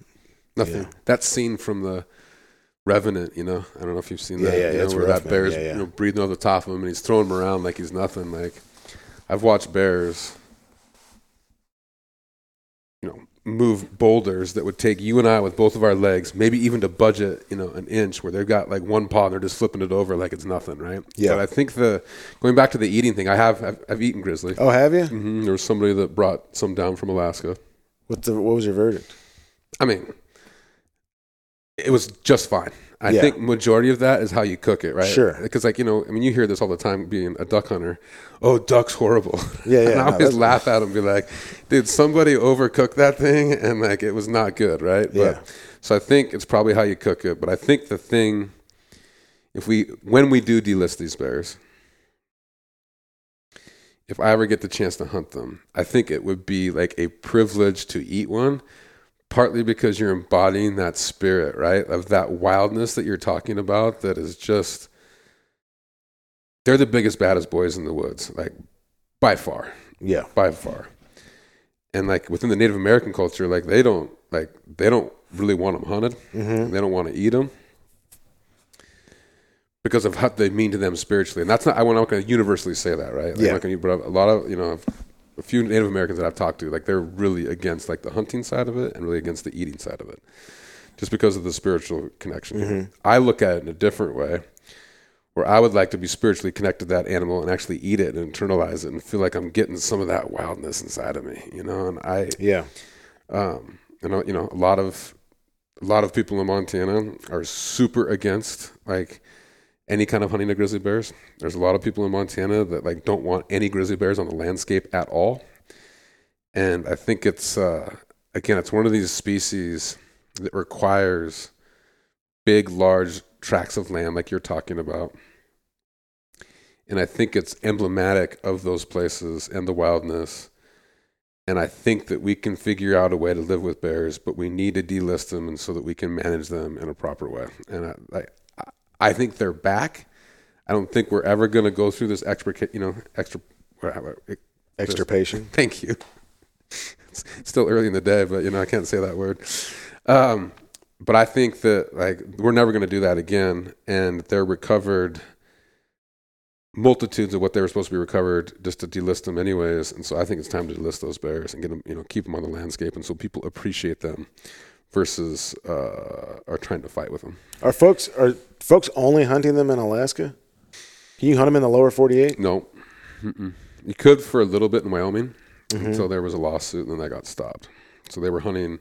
Nothing. Yeah. That scene from the Revenant, you know, I don't know if you've seen Yeah, that. yeah, you know, where that bear's Yeah, yeah. You know, breathing over the top of him and he's throwing him around like he's nothing. Like I've watched bears, you know, move boulders that would take you and I with both of our legs, maybe even to budget, you know, an inch where they've got like one paw and they're just flipping it over like it's nothing, right? Yeah. But I think the going back to the eating thing, I have I've, I've eaten grizzly. Oh, have you? hmm There was somebody that brought some down from Alaska. What the what was your verdict? I mean, it was just fine. I Yeah. think majority of that is how you cook it, right? Sure. Because like you know, I mean, you hear this all the time being a duck hunter. Oh, duck's horrible. Yeah, yeah, and I no, always laugh at them, be like, dude, somebody overcooked that thing, and like it was not good, right? Yeah. But, so I think it's probably how you cook it. But I think the thing, if we when we do delist these bears. If I ever get the chance to hunt them, I think it would be like a privilege to eat one partly because you're embodying that spirit, right? Of that wildness that you're talking about that is just they're the biggest baddest boys in the woods, like by far, Yeah, by far. And like within the Native American culture, like they don't like they don't really want them hunted. mm-hmm. They don't want to eat them because of what they mean to them spiritually. And that's not, I'm not going to universally say that, right? Like, Yeah. I'm not going to, but a lot of, you know, a few Native Americans that I've talked to, like they're really against like the hunting side of it and really against the eating side of it just because of the spiritual connection. Mhm. I look at it in a different way where I would like to be spiritually connected to that animal and actually eat it and internalize it and feel like I'm getting some of that wildness inside of me, you know? And I, yeah, um, you know, you know, a lot of a lot of people in Montana are super against like any kind of hunting of grizzly bears. There's a lot of people in Montana that like don't want any grizzly bears on the landscape at all. And I think it's uh, again, it's one of these species that requires big, large tracts of land, like you're talking about. And I think it's emblematic of those places and the wildness. And I think that we can figure out a way to live with bears, but we need to delist them and so that we can manage them in a proper way. And I, I, I think they're back. I don't think we're ever going to go through this extra, you know, extra. extirpation. Thank you. It's still early in the day, but you know I can't say that word. Um, but I think that like we're never going to do that again, and they're recovered multitudes of what they were supposed to be recovered just to delist them anyways. And so I think it's time to delist those bears and get them, you know, keep them on the landscape, and so people appreciate them versus uh, are trying to fight with them. Are folks are folks only hunting them in Alaska? Can you hunt them in the lower forty-eight? No, Mm-mm. you could for a little bit in Wyoming until there was a lawsuit, and then that got stopped. So they were hunting.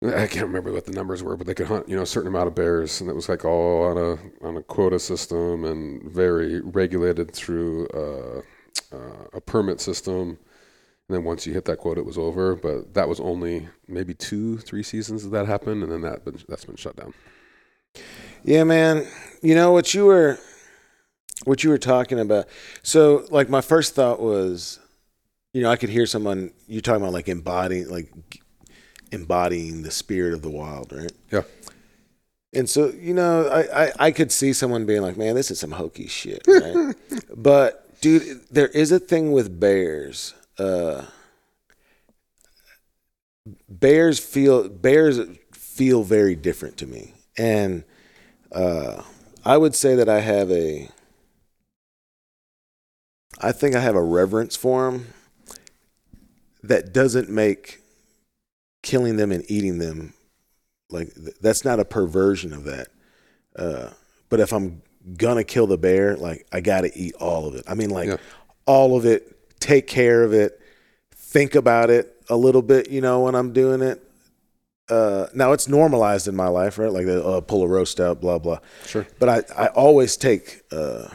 I can't remember what the numbers were, but they could hunt, you know, a certain amount of bears, and it was like all on a on a quota system and very regulated through uh, uh, a permit system. And then once you hit that quota, it was over. But that was only maybe two, three seasons that that happened, and then that been, that's been shut down. Yeah, man. You know what you were what you were talking about. So, like, my first thought was, you know, I could hear someone you talking about like embodying, like embodying the spirit of the wild, right? Yeah. And so, you know, I, I, I could see someone being like, man, this is some hokey shit, right? but, dude, there is a thing with bears uh, bears feel bears feel very different to me, and uh, I would say that I have a. I think I have a reverence for them that doesn't make killing them and eating them like that's not a perversion of that. Uh, but if I'm gonna kill the bear, like I gotta eat all of it. I mean, like Yeah. all of it. Take care of it. Think about it a little bit. You know when I'm doing it. Uh, now it's normalized in my life, right? Like the uh, pull a roast out, blah blah. Sure. But I I always take. Uh,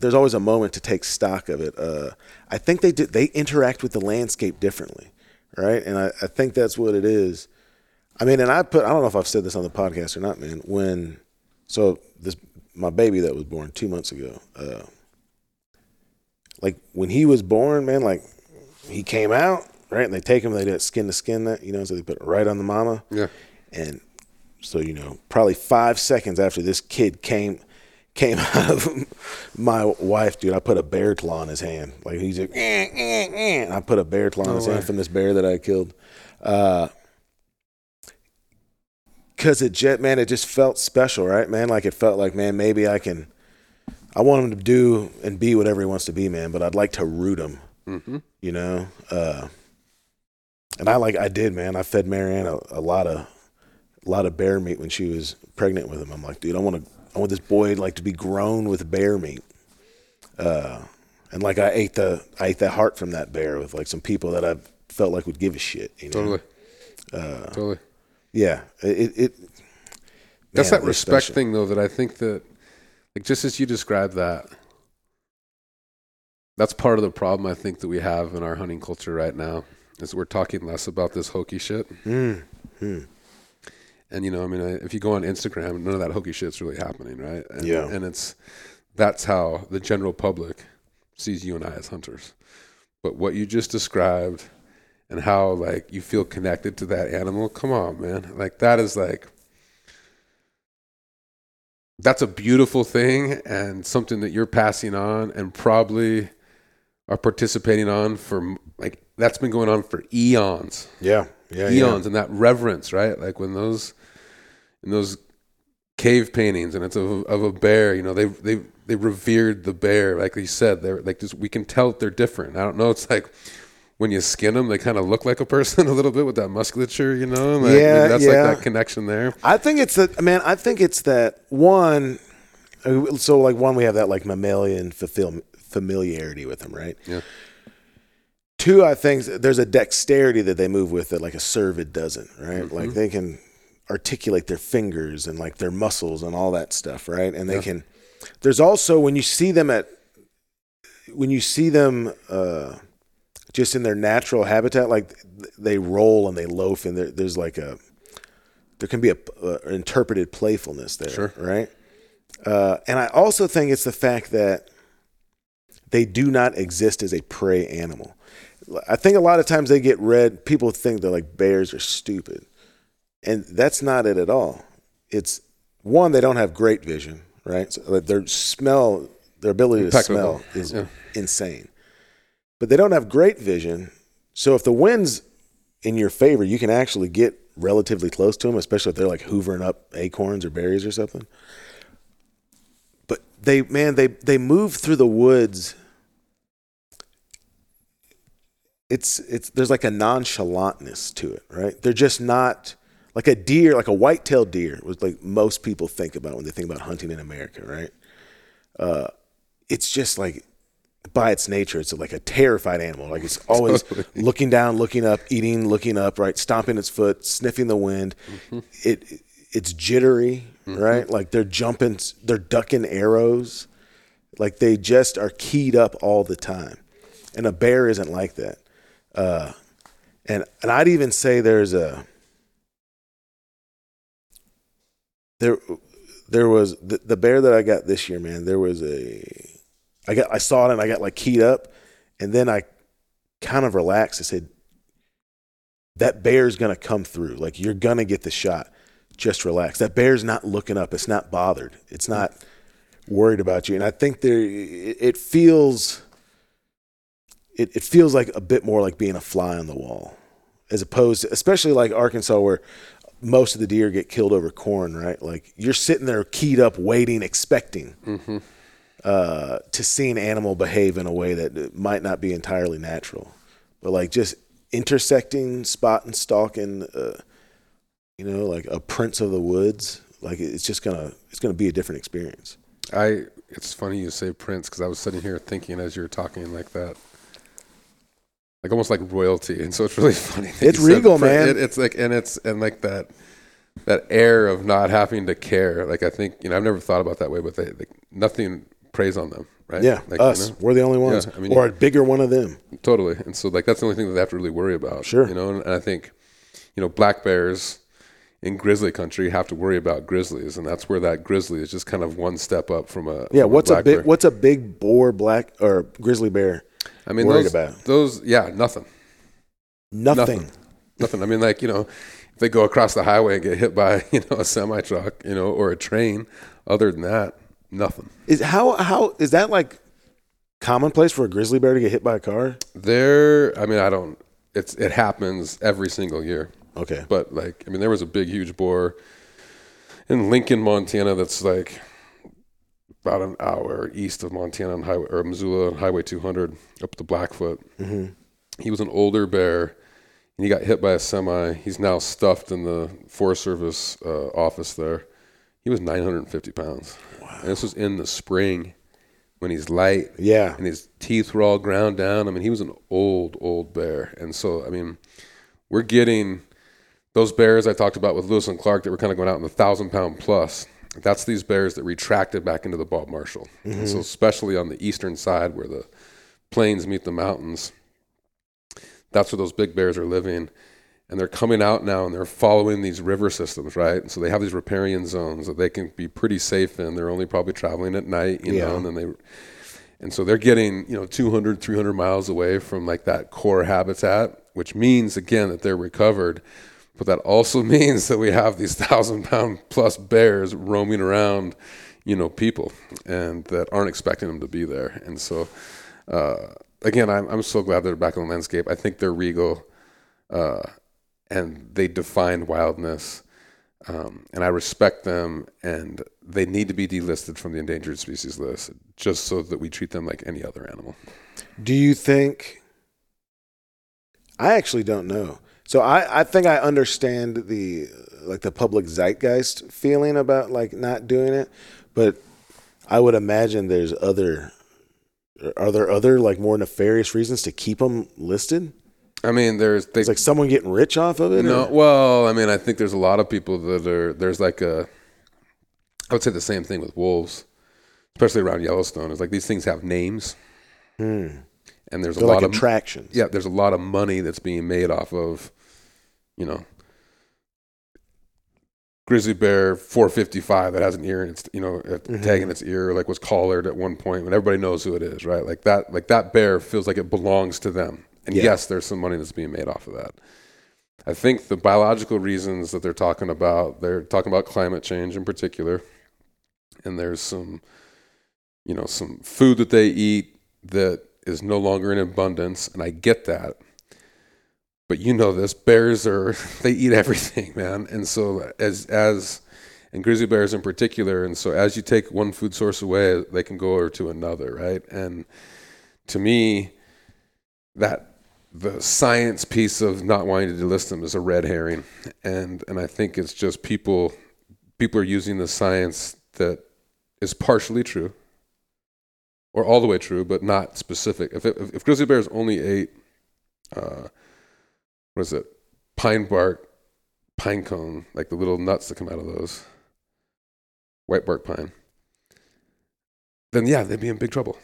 there's always a moment to take stock of it. Uh, I think they do, they interact with the landscape differently, right? And I, I think that's what it is. I mean, and I put I don't know if I've said this on the podcast or not, man. When so this my baby that was born two months ago, uh, like when he was born, man, like he came out right, and they take him, they do it skin to skin, that you know, so they put it right on the mama, Yeah. and so you know, probably five seconds after this kid came came out of my wife, dude, I put a bear claw in his hand, like he's like, eh, eh, eh. and I put a bear claw in his hand from this bear that I killed. Uh, Cause it jet man, it just felt special, right, man? Like it felt like, man, maybe I can. I want him to do and be whatever he wants to be, man. But I'd like to root him, Mm-hmm. you know. Uh, and I like I did, man. I fed Marianne a, a lot of a lot of bear meat when she was pregnant with him. I'm like, dude, I want to. I want this boy like to be grown with bear meat. Uh, and like I ate the I ate the heart from that bear with like some people that I felt like would give a shit. You know? Totally. Uh, totally. Yeah. It. it That's man, that respect special. thing, though, that I think that, like, just as you described that, that's part of the problem I think that we have in our hunting culture right now is we're talking less about this hokey shit. Mm, mm. And you know, I mean, if you go on Instagram, none of that hokey shit's really happening, right? And, Yeah. And it's that's how the general public sees you and I as hunters. But what you just described and how like you feel connected to that animal, come on, man. Like that is like that's a beautiful thing and something that you're passing on and probably are participating on for like that's been going on for eons Yeah. Yeah. eons and that reverence, right? Like when those in those cave paintings and it's of, of a bear, you know, they they they revered the bear, like you said. They're like just we can tell they're different. I don't know. It's like when you skin them, they kind of look like a person a little bit with that musculature, you know. Like, Yeah, that's yeah. like that connection there. I think it's that man. I think it's that one. uh, So like one, we have that like mammalian fulfill, familiarity with them, right? Yeah. Two, I think there's a dexterity that they move with that like a cervid doesn't, right? Mm-hmm. Like they can articulate their fingers and like their muscles and all that stuff, right? And they Yeah. can. There's also when you see them at when you see them uh, just in their natural habitat, like they roll and they loaf, and there, there's like a there can be a, uh interpreted playfulness there, Sure. right? Uh, and I also think it's the fact that they do not exist as a prey animal. I think a lot of times they get read. People think they're like bears are stupid, and that's not it at all. It's one they don't have great vision, right? So like, their smell, their ability to smell is Yeah. insane, but they don't have great vision. So if the wind's in your favor, you can actually get relatively close to them, especially if they're like hoovering up acorns or berries or something. But they, man, they they move through the woods. It's it's there's like a nonchalantness to it, right? They're just not like a deer, like a white-tailed deer was like most people think about when they think about hunting in America, right? Uh, it's just like by its nature, it's like a terrified animal. Like it's always looking down, looking up, eating, looking up, right? Stomping its foot, sniffing the wind. It it's jittery, right? Like they're jumping, they're ducking arrows. Like they just are keyed up all the time. And a bear isn't like that. Uh, and and I'd even say there's a there there was the, the bear that I got this year, man. There was a I got I saw it and I got like keyed up, and then I kind of relaxed. I said, "That bear's gonna come through. Like you're gonna get the shot. Just relax. That bear's not looking up. It's not bothered. It's not worried about you." And I think there it feels it, it feels like a bit more like being a fly on the wall, as opposed to especially like Arkansas where most of the deer get killed over corn, right? Like you're sitting there keyed up, waiting, expecting Mm-hmm. Uh, to see an animal behave in a way that might not be entirely natural, but like just intersecting, spotting, stalking, uh, you know, like a prince of the woods. Like it's just gonna it's gonna be a different experience. I. It's funny you say Prince because I was sitting here thinking as you were talking like that, like almost like royalty, and so it's really funny. It's regal, man. It, it's like and it's and like that that air of not having to care. Like I think you know I've never thought about that way, but they like, nothing preys on them, right? Yeah, like, you us. know? We're the only ones, Yeah, I mean- or a bigger one of them. Totally. And so like that's the only thing that they have to really worry about. Sure. You know, and, and I think, you know, black bears in grizzly country have to worry about grizzlies, and that's where that grizzly is just kind of one step up from a Yeah, from what's a black big bear. what's a big boar black or grizzly bear? I mean worried those, about? those yeah, nothing. Nothing. Nothing. Nothing. I mean like, you know, if they go across the highway and get hit by, you know, a semi truck, you know, or a train, other than that, nothing. Is how how is that like commonplace for a grizzly bear to get hit by a car? There I mean I don't it's it happens every single year. Okay. But like, I mean, there was a big, huge boar in Lincoln, Montana. That's like about an hour east of Montana on highway or Missoula on Highway 200 up to Blackfoot. Mhm. He was an older bear, and he got hit by a semi. He's now stuffed in the Forest Service uh, office there. He was 950 pounds, and this was in the spring when he's light Yeah. and his teeth were all ground down. I mean, he was an old, old bear. And so, I mean, we're getting those bears I talked about with Lewis and Clark that were kind of going out in the thousand pound plus. That's these bears that retracted back into the Bob Marshall. And so, mm-hmm. especially on the eastern side where the plains meet the mountains, that's where those big bears are living. And they're coming out now and they're following these river systems, right? And so they have these riparian zones that they can be pretty safe in. They're only probably traveling at night, you Yeah. know, and then they and so they're getting, you know, 200, 300 miles away from like that core habitat, which means again that they're recovered. But that also means that we have these thousand pound plus bears roaming around, you know, people and that aren't expecting them to be there. And so, uh, again, I'm, I'm so glad they're back in the landscape. I think they're regal uh, and they define wildness. Um, and I respect them, and they need to be delisted from the endangered species list, just so that we treat them like any other animal. Do you think? I actually don't know. So I, I think I understand the like the public zeitgeist feeling about like not doing it, but I would imagine there's other. Are there other like more nefarious reasons to keep them listed? I mean, there's they, It's like someone getting rich off of it. no. or- Well, I mean, I think there's a lot of people that are there's like a. I would say the same thing with wolves, especially around Yellowstone. It's like these things have names, Hmm. and there's a They're lot like of attractions. yeah, there's a lot of money that's being made off of, you know, grizzly bear 455 that has an ear and it's you know a Mhm. tag in its ear like was collared at one point when everybody knows who it is right like that like that bear feels like it belongs to them and Yeah. yes there's some money that's being made off of that. I think the biological reasons that they're talking about they're talking about climate change in particular. And there's some you know some food that they eat that is no longer in abundance. And i get that. But you know this bears are they eat everything man. And so as as and grizzly bears in particular and so as you take one food source away they can go over to another right? And to me that the science piece of not wanting to delist them is a red herring and and i think it's just people people are using the science that is partially true or all the way true but not specific if, if, if grizzly bears only ate uh, what is it? Pine bark, pine cone, like the little nuts that come out of those. White bark pine. Then yeah, they'd be in big trouble.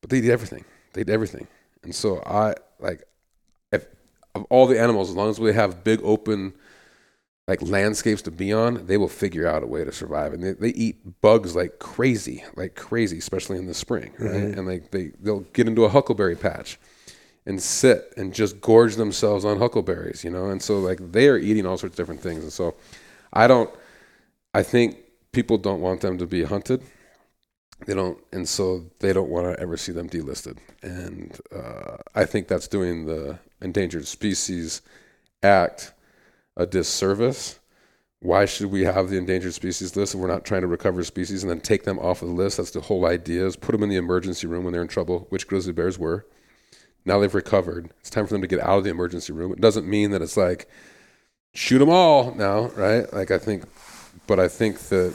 But they eat everything. They eat everything. And so I like if of all the animals, as long as we have big open like landscapes to be on, they will figure out a way to survive. And they, they eat bugs like crazy, like crazy, especially in the spring, right? Mhm. And like they they'll get into a huckleberry patch and sit and just gorge themselves on huckleberries, you know? And so like they are eating all sorts of different things. And so I don't I think people don't want them to be hunted. They don't, and so they don't want to ever see them delisted. And uh, I think that's doing the Endangered Species Act a disservice. Why should we have the endangered species list if we're not trying to recover species and then take them off of the list? That's the whole idea. Is put them in the emergency room when they're in trouble, which grizzly bears were. Now they've recovered. It's time for them to get out of the emergency room. It doesn't mean that it's like shoot them all now, right? Like I think, but I think that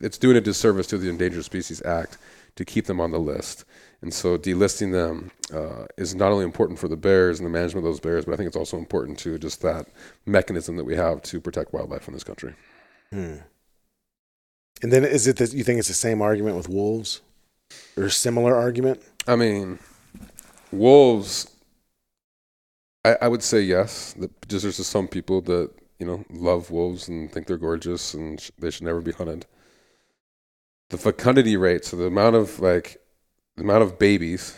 it's doing a disservice to the Endangered Species Act to keep them on the list. And so delisting them uh, is not only important for the bears and the management of those bears, but I think it's also important to just that mechanism that we have to protect wildlife in this country. Hmm. And then is it that you think it's the same argument with wolves or a similar argument? I mean, wolves, I, I would say yes. Just there's just some people that, you know, love wolves and think they're gorgeous and sh- they should never be hunted. The fecundity rate, so the amount of like the amount of babies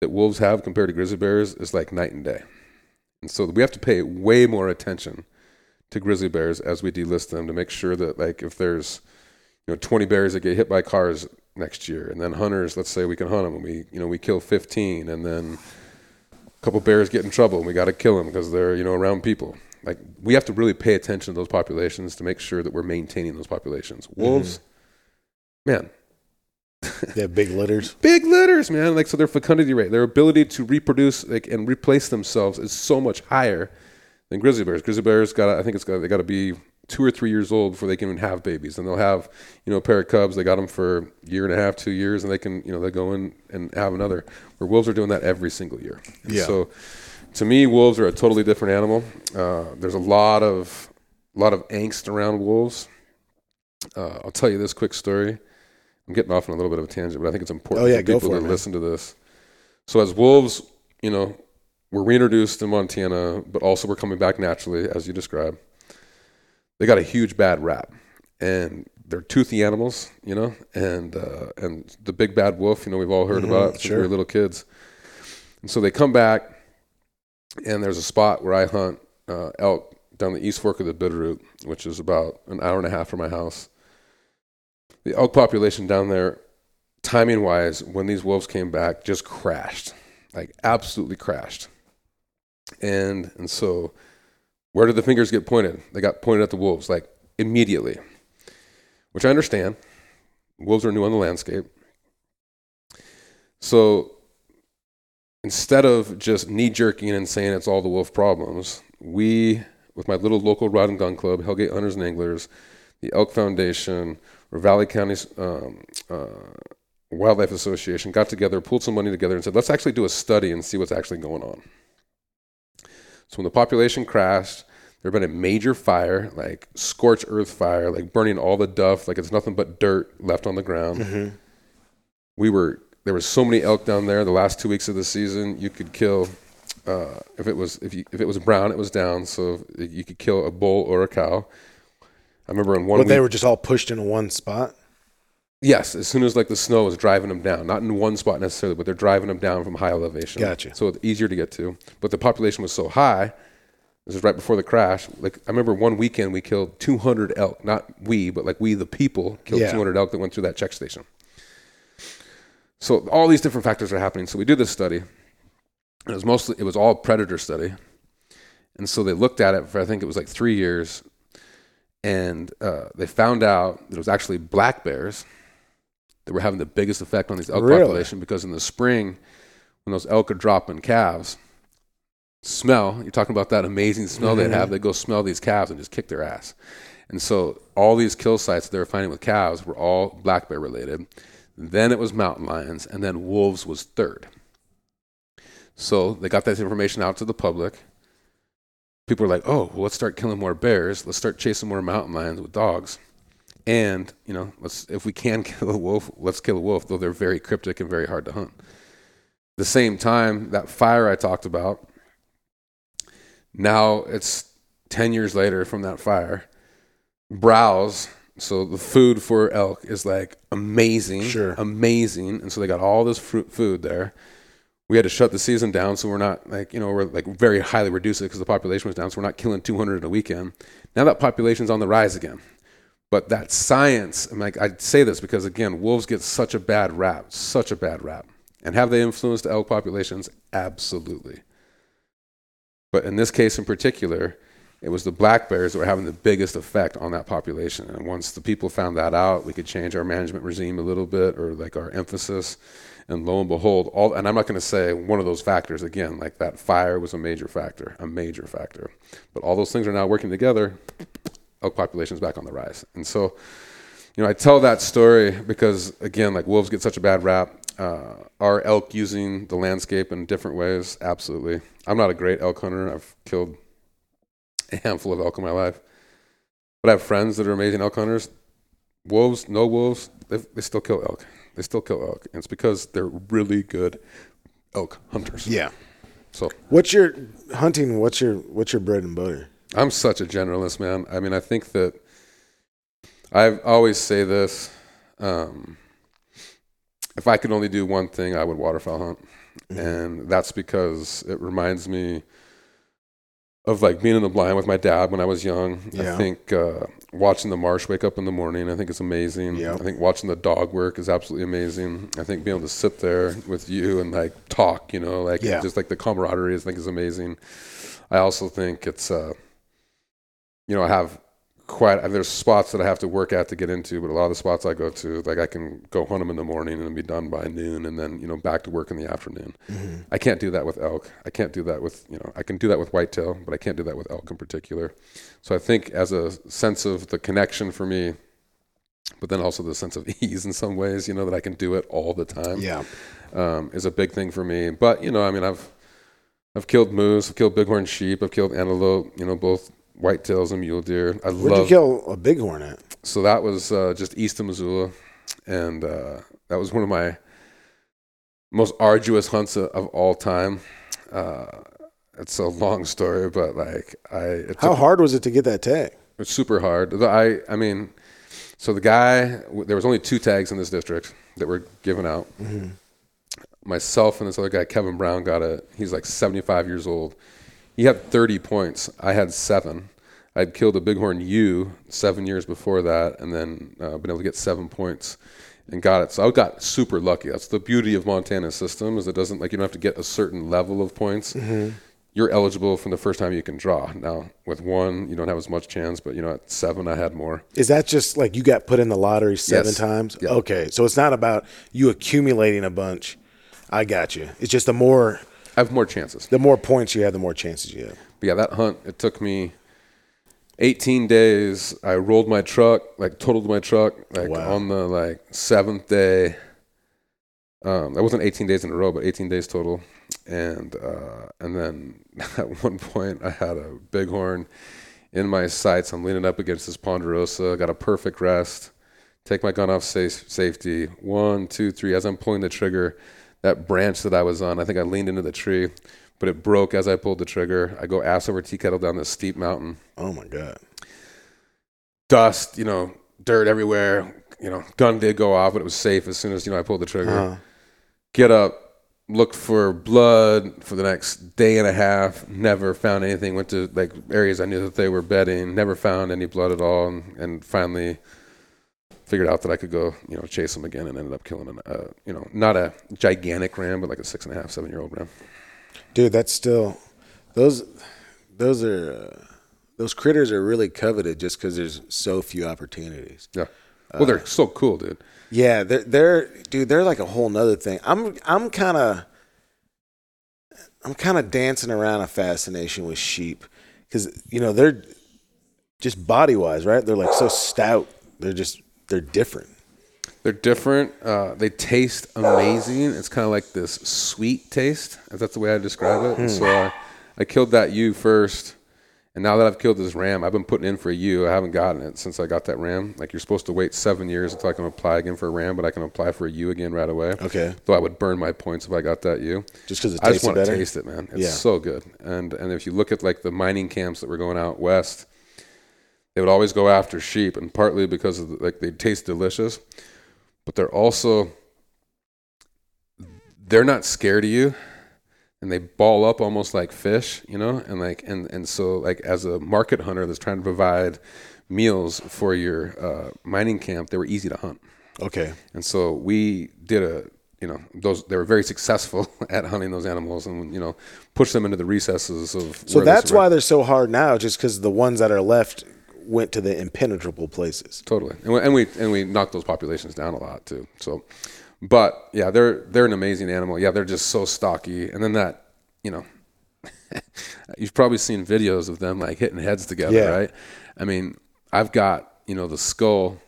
that wolves have compared to grizzly bears is like night and day. And so we have to pay way more attention to grizzly bears as we delist them to make sure that like if there's you know 20 bears that get hit by cars next year and then hunters let's say we can hunt them and we you know we kill 15 and then a couple bears get in trouble and we got to kill them because they're you know around people like we have to really pay attention to those populations to make sure that we're maintaining those populations wolves mm-hmm. Man they have big litters. big litters, man. Like so, their fecundity rate, their ability to reproduce like, and replace themselves is so much higher than grizzly bears. Grizzly bears got, I think it's got, they got to be two or three years old before they can even have babies, and they'll have, you know, a pair of cubs. They got them for a year and a half, two years, and they can, you know, they go in and have another. Where wolves are doing that every single year. And yeah. So, to me, wolves are a totally different animal. Uh, there's a lot of, a lot of angst around wolves. Uh, I'll tell you this quick story. I'm getting off on a little bit of a tangent, but I think it's important oh, yeah, for people for to it, listen to this. So as wolves, you know, were reintroduced in Montana, but also were coming back naturally, as you described. They got a huge bad rap, and they're toothy animals, you know, and uh, and the big bad wolf, you know, we've all heard mm-hmm, about since sure. we were little kids. And so they come back, and there's a spot where I hunt uh, elk down the east fork of the Bitterroot, which is about an hour and a half from my house the elk population down there, timing wise, when these wolves came back, just crashed, like absolutely crashed. And and so, where did the fingers get pointed? They got pointed at the wolves, like immediately, which I understand. Wolves are new on the landscape. So instead of just knee jerking and saying it's all the wolf problems, we, with my little local rod and gun club, Hellgate Hunters and Anglers, the Elk Foundation, or Ravalli County um, uh, Wildlife Association got together, pulled some money together, and said, let's actually do a study and see what's actually going on. So when the population crashed, there had been a major fire, like scorched earth fire, like burning all the duff, like it's nothing but dirt left on the ground. Mm-hmm. We were there were so many elk down there. The last two weeks of the season, you could kill uh, if it was if you if it was brown, it was down. So you could kill a bull or a cow. I remember in one. But week, they were just all pushed into one spot. Yes, as soon as like the snow was driving them down, not in one spot necessarily, but they're driving them down from high elevation. Gotcha. So it's easier to get to. But the population was so high. This is right before the crash. Like I remember one weekend we killed 200 elk. Not we, but like we, the people, killed yeah. 200 elk that went through that check station. So all these different factors are happening. So we do this study. It was mostly it was all predator study, and so they looked at it for I think it was like three years and uh, they found out that it was actually black bears that were having the biggest effect on these elk really? population because in the spring, when those elk are dropping calves, smell, you're talking about that amazing smell mm-hmm. they have, they go smell these calves and just kick their ass. And so all these kill sites they were finding with calves were all black bear related. Then it was mountain lions, and then wolves was third. So they got that information out to the public people are like, oh, well, let's start killing more bears. Let's start chasing more mountain lions with dogs. And, you know, let's if we can kill a wolf, let's kill a wolf, though they're very cryptic and very hard to hunt. The same time, that fire I talked about, now it's 10 years later from that fire. Browse, so the food for elk is like amazing, sure. amazing. And so they got all this fruit food there we had to shut the season down, so we're not like you know we're like very highly reduced because the population was down, so we're not killing 200 in a weekend. Now that population's on the rise again, But that science, and like I say this because again, wolves get such a bad rap, such a bad rap. And have they influenced elk populations? Absolutely. But in this case in particular, it was the black bears that were having the biggest effect on that population. And once the people found that out, we could change our management regime a little bit or like our emphasis. And lo and behold, all and I'm not going to say one of those factors again, like that fire was a major factor, a major factor. But all those things are now working together. Elk population is back on the rise. And so, you know, I tell that story because again, like wolves get such a bad rap. Uh, are elk using the landscape in different ways? Absolutely. I'm not a great elk hunter. I've killed a handful of elk in my life. But I have friends that are amazing elk hunters. Wolves, no wolves, they still kill elk. They still kill elk. And it's because they're really good elk hunters. Yeah. So What's your hunting? What's your what's your bread and butter? I'm such a generalist, man. I mean, I think that I always say this. Um, if I could only do one thing, I would waterfowl hunt. Mm-hmm. And that's because it reminds me of like being in the blind with my dad when I was young. Yeah. I think uh, watching the marsh wake up in the morning, I think it's amazing. Yeah. I think watching the dog work is absolutely amazing. I think being able to sit there with you and like talk, you know, like Yeah. just like the camaraderie, I think is amazing. I also think it's, uh, you know, I have quite, there's spots that I have to work at to get into, but a lot of the spots I go to, like I can go hunt them in the morning and be done by noon and then, you know, back to work in the afternoon. I can't do that with elk. I can't do that with, you know, I can do that with whitetail, but I can't do that with elk in particular. So I think as a sense of the connection for me, but then also the sense of ease in some ways, you know, that I can do it all the time Yeah. um, is a big thing for me. But you know, I mean, I've I've killed moose, I've killed bighorn sheep, I've killed antelope. You know, both whitetails and mule deer. I Where'd love. you kill a bighorn at? so that was uh, just east of Missoula, and uh, that was one of my most arduous hunts of, of all time. Uh, it's a long story, but like I, it How took- hard was it to get that tag? it's super hard. I I mean, so the guy there was only two tags in this district that were given out. Myself and this other guy, Kevin Brown, got it. He's like 75 years old. He had 30 points. I had seven. I'd killed a bighorn ewe seven years before that, and then uh, been able to get seven points and got it. So I got super lucky. That's the beauty of Montana's system is it doesn't like you don't have to get a certain level of points you're eligible from the first time you can draw. Now, with one, you don't have as much chance, but you know, at seven, I had more. Is that just like you got put in the lottery seven Yes. times? Yeah. Okay, so it's not about you accumulating a bunch. I got you. It's just the more I have more chances. the more points you have, the more chances you have. But yeah, that hunt, it took me 18 days. I rolled my truck, like totaled my truck, like Wow. on the like seventh day. Um, that wasn't 18 days in a row, but 18 days total. And uh, and then at one point, I had a bighorn in my sights. I'm leaning up against this ponderosa. Got a perfect rest. Take my gun off safe, safety. One, two, three. As I'm pulling the trigger, that branch that I was on, I think I leaned into the tree, but it broke as I pulled the trigger. I go ass over tea kettle down this steep mountain Oh my god. dust, you know, dirt everywhere. You know, gun did go off, but it was safe as soon as you know I pulled the trigger. Uh-huh. Get up, look for blood for the next day and a half. Never found anything. Went to like areas I knew that they were bedding. Never found any blood at all, and, and finally figured out that I could go, you know, chase them again, and ended up killing an, uh, you know, not a gigantic ram, but like a six and a half, seven year old ram. Dude, that's still those those are uh, those critters are really coveted just because there's so few opportunities. Yeah. Well, they're so cool, dude. Yeah, they're they're dude, they're like a whole nother thing. I'm I'm kind of I'm kind of dancing around a fascination with sheep because you know they're just body wise, right? They're like so stout. They're just they're different. They're different. Uh, they taste amazing. It's kind of like this sweet taste, if that's the way I describe it. And so I, I killed that ewe first, and now that I've killed this ram, I've been putting in for a ewe. I haven't gotten it since I got that ram. Like you're supposed to wait seven years until I can apply again for a ram, but I can apply for a ewe again right away. Okay, Though I would burn my points if I got that ewe. just because it I just want to taste it, man. It's Yeah. so good. And and if you look at like the mining camps that were going out west, they would always go after sheep, and partly because of the, like they taste delicious, but they're also they're not scared of you. and they ball up almost like fish, you know, and like and and so like as a market hunter that's trying to provide meals for your uh, mining camp, they were easy to hunt. Okay. And so we did a, you know, those they were very successful at hunting those animals, and you know, push them into the recesses of. So that's why they're so hard now, just because the ones that are left went to the impenetrable places. totally, and we, and we and we knocked those populations down a lot too. So, but yeah, they're they're an amazing animal. Yeah, they're just so stocky, and then that, you know, you've probably seen videos of them like hitting heads together, Yeah. right? I mean, I've got you know the skull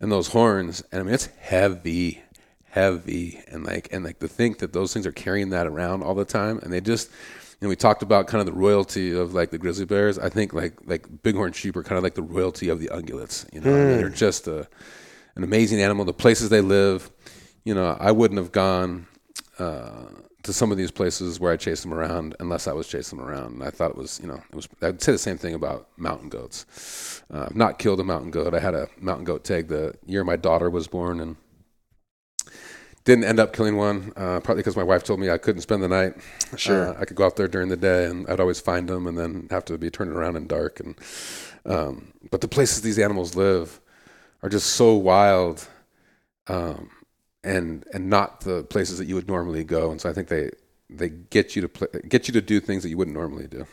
and those horns, and I mean it's heavy, heavy, and like and like to think that those things are carrying that around all the time, and they just. And we talked about kind of the royalty of like the grizzly bears. I think like like bighorn sheep are kind of like the royalty of the ungulates. You know, I mean, they're just a, an amazing animal. The places they live, you know, I wouldn't have gone uh, to some of these places where I chased them around unless I was chasing them around. And I thought it was, you know, it was. I'd say the same thing about mountain goats. Uh, I've not killed a mountain goat. I had a mountain goat tag the year my daughter was born, and didn't end up killing one. Uh, partly because my wife told me I couldn't spend the night. Sure. Uh, I could go out there during the day, and I'd always find them, and then have to be turning around in dark. And um, but the places these animals live are just so wild, um, and and not the places that you would normally go. And so I think they they get you to play, get you to do things that you wouldn't normally do.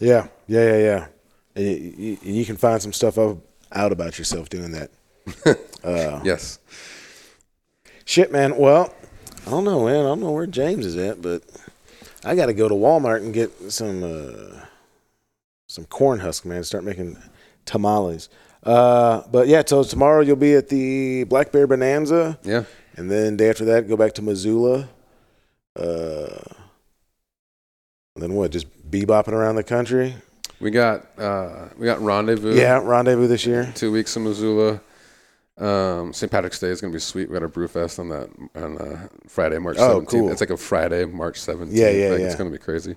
Yeah, yeah, yeah, yeah. And you, you, you can find some stuff out out about yourself doing that. Uh, Yes. Shit, man. Well, I don't know, man. I don't know where James is at, but I got to go to Walmart and get some uh, some corn husk, man. Start making tamales. Uh, but yeah, so tomorrow you'll be at the Black Bear Bonanza, Yeah. and then day after that, go back to Missoula. Uh, and then what? Just bebopping around the country. We got uh, we got rendezvous. Yeah, rendezvous this year. two weeks in Missoula. Um, St. Patrick's Day is gonna be sweet. We got a brew fest on that on uh, Friday, March Oh, seventeenth. cool. It's like a Friday, March seventeenth. Yeah, yeah, like, yeah. It's gonna be crazy.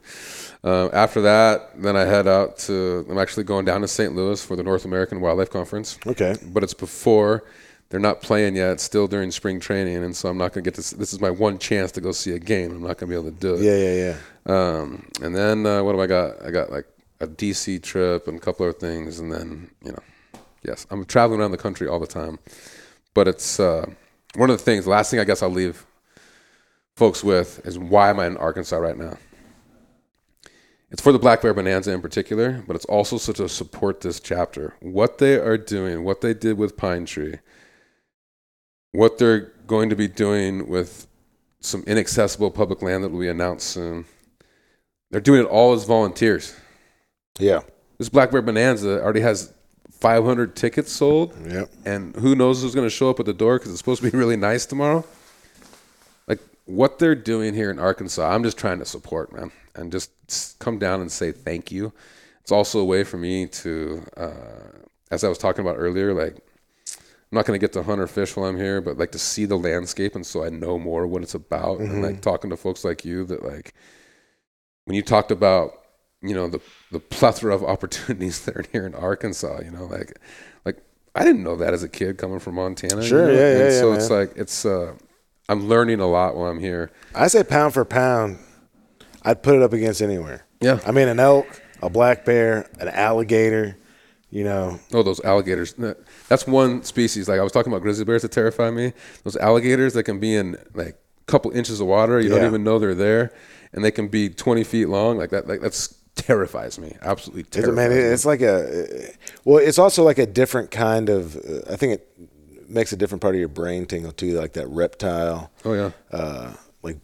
Um, after that, then I head out to. I'm actually going down to St. Louis for the North American Wildlife Conference, Okay. but it's before. They're not playing yet. It's still during spring training, and so I'm not gonna get to. This is my one chance to go see a game. I'm not gonna be able to do it. Yeah, yeah, yeah. Um, and then uh, what do I got? I got like a DC trip and a couple other things, and then you know, yes, I'm traveling around the country all the time. But it's uh, one of the things. The last thing I guess I'll leave folks with is why am I in Arkansas right now? It's for the Black Bear Bonanza in particular, but it's also so to support this chapter. What they are doing, what they did with Pine Tree, what they're going to be doing with some inaccessible public land that will be announced soon. They're doing it all as volunteers. Yeah. This Black Bear Bonanza already has 500 tickets sold, Yep. and who knows who's going to show up at the door because it's supposed to be really nice tomorrow. Like what they're doing here in Arkansas, I'm just trying to support, man, and just come down and say thank you. It's also a way for me to, uh, as I was talking about earlier, like I'm not going to get to hunt or fish while I'm here, but like to see the landscape, and so I know more what it's about, and like talking to folks like you that like when you talked about you know the the plethora of opportunities that are here in Arkansas, you know, like like I didn't know that as a kid coming from Montana. you Sure, know? yeah, and yeah, So yeah, it's man. like it's uh, I'm learning a lot while I'm here. I say pound for pound, I'd put it up against anywhere. Yeah. I mean, an elk, a black bear, an alligator. You know, Oh, those alligators. That's one species. Like I was talking about grizzly bears that terrify me. Those alligators that can be in like a couple inches of water, you Yeah. don't even know they're there, and they can be 20 feet long. Like that. Like that's terrifies me. Absolutely terrifies man, me. it's like a. Well, it's also like a different kind of. Uh, I think it makes a different part of your brain tingle too, like that reptile. oh yeah. Uh, like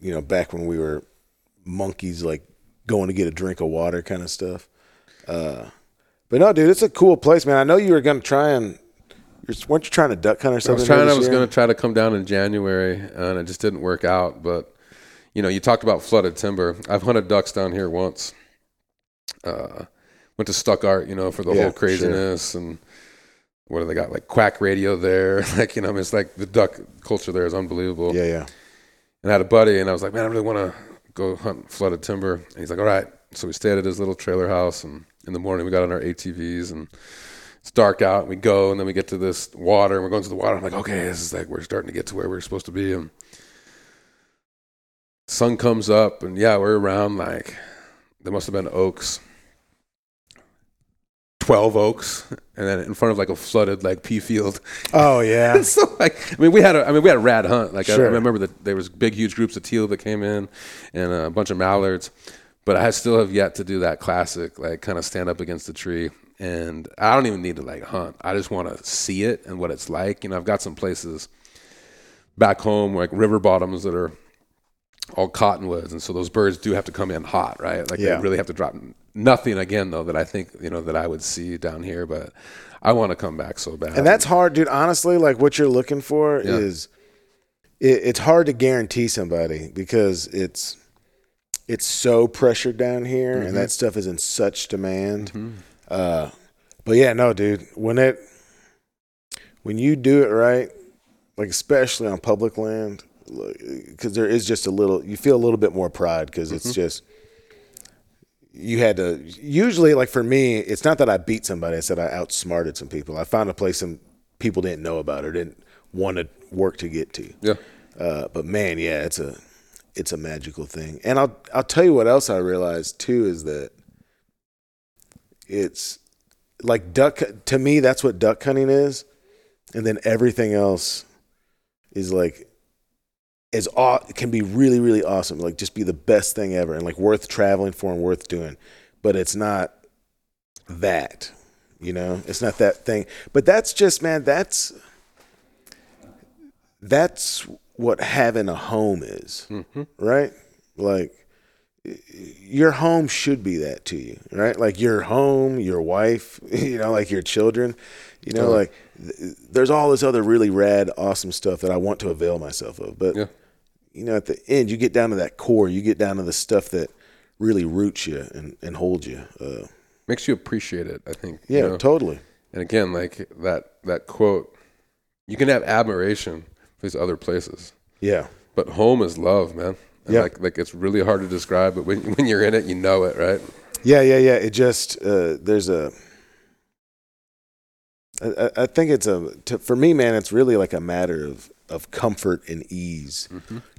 you know, back when we were monkeys, like going to get a drink of water, kind of stuff. Uh, but no, dude, it's a cool place, man. I know you were gonna try and. Weren't you trying to duck hunt or something? I was trying. I was going to try to come down in January, and it just didn't work out. But you know, you talked about flooded timber. I've hunted ducks down here once. Uh, went to Stuttgart, you know, for the Yeah, whole craziness and what do they got? Like quack radio there. like you know, I mean, it's like the duck culture there is unbelievable. Yeah, yeah. And I had a buddy, and I was like, man, I really want to go hunt flooded timber. And he's like, all right. So we stayed at his little trailer house, and in the morning we got on our ATVs, and it's dark out. And we go, and then we get to this water, and we're going to the water. I'm like, okay, this is like we're starting to get to where we're supposed to be. And sun comes up, and yeah, we're around like there must have been oaks, twelve oaks, and then in front of like a flooded like pea field. Oh yeah. so like, I mean, we had a, I mean, we had a rad hunt. Like, I, I remember that there was big, huge groups of teal that came in, and a bunch of mallards. But I still have yet to do that classic, like, kind of stand up against the tree. And I don't even need to like hunt. I just want to see it and what it's like. You know, I've got some places back home, like river bottoms that are all cottonwoods, and so those birds do have to come in hot, right? Like Yeah. they really have to drop. Nothing again though that I think you know that I would see down here, but I want to come back so bad. And that's hard, dude. Honestly, like what you're looking for Yeah. is it, it's hard to guarantee somebody because it's it's so pressured down here, Mm-hmm. and that stuff is in such demand. Uh, but yeah, no, dude. When it when you do it right, like especially on public land, because there is just a little, you feel a little bit more pride because Mm-hmm. it's just you had to usually like for me it's not that i beat somebody i said i outsmarted some people i found a place some people didn't know about or didn't want to work to get to yeah. uh, but man yeah it's a it's a magical thing and i'll i'll tell you what else i realized too is that it's like duck to me that's what duck hunting is and then everything else is like is aw- can be really really awesome like just be the best thing ever and like worth traveling for and worth doing but it's not that you know it's not that thing but that's just man that's that's what having a home is mm-hmm. right like your home should be that to you, right? Like your home, your wife, you know, like your children, you know, like th- there's all this other really rad, awesome stuff that I want to avail myself of. But, Yeah. You know, at the end, you get down to that core, you get down to the stuff that really roots you and, and holds you. Uh, makes you appreciate it. I think. you yeah, know? totally. And again, like that that quote, you can have admiration for these other places, Yeah. but home is love, man. And Yeah. Like like it's really hard to describe, but when when you're in it, you know it, right? Yeah, yeah, yeah. It just uh, there's a. I, I- think it's a to, for me, man. It's really like a matter of of comfort and ease.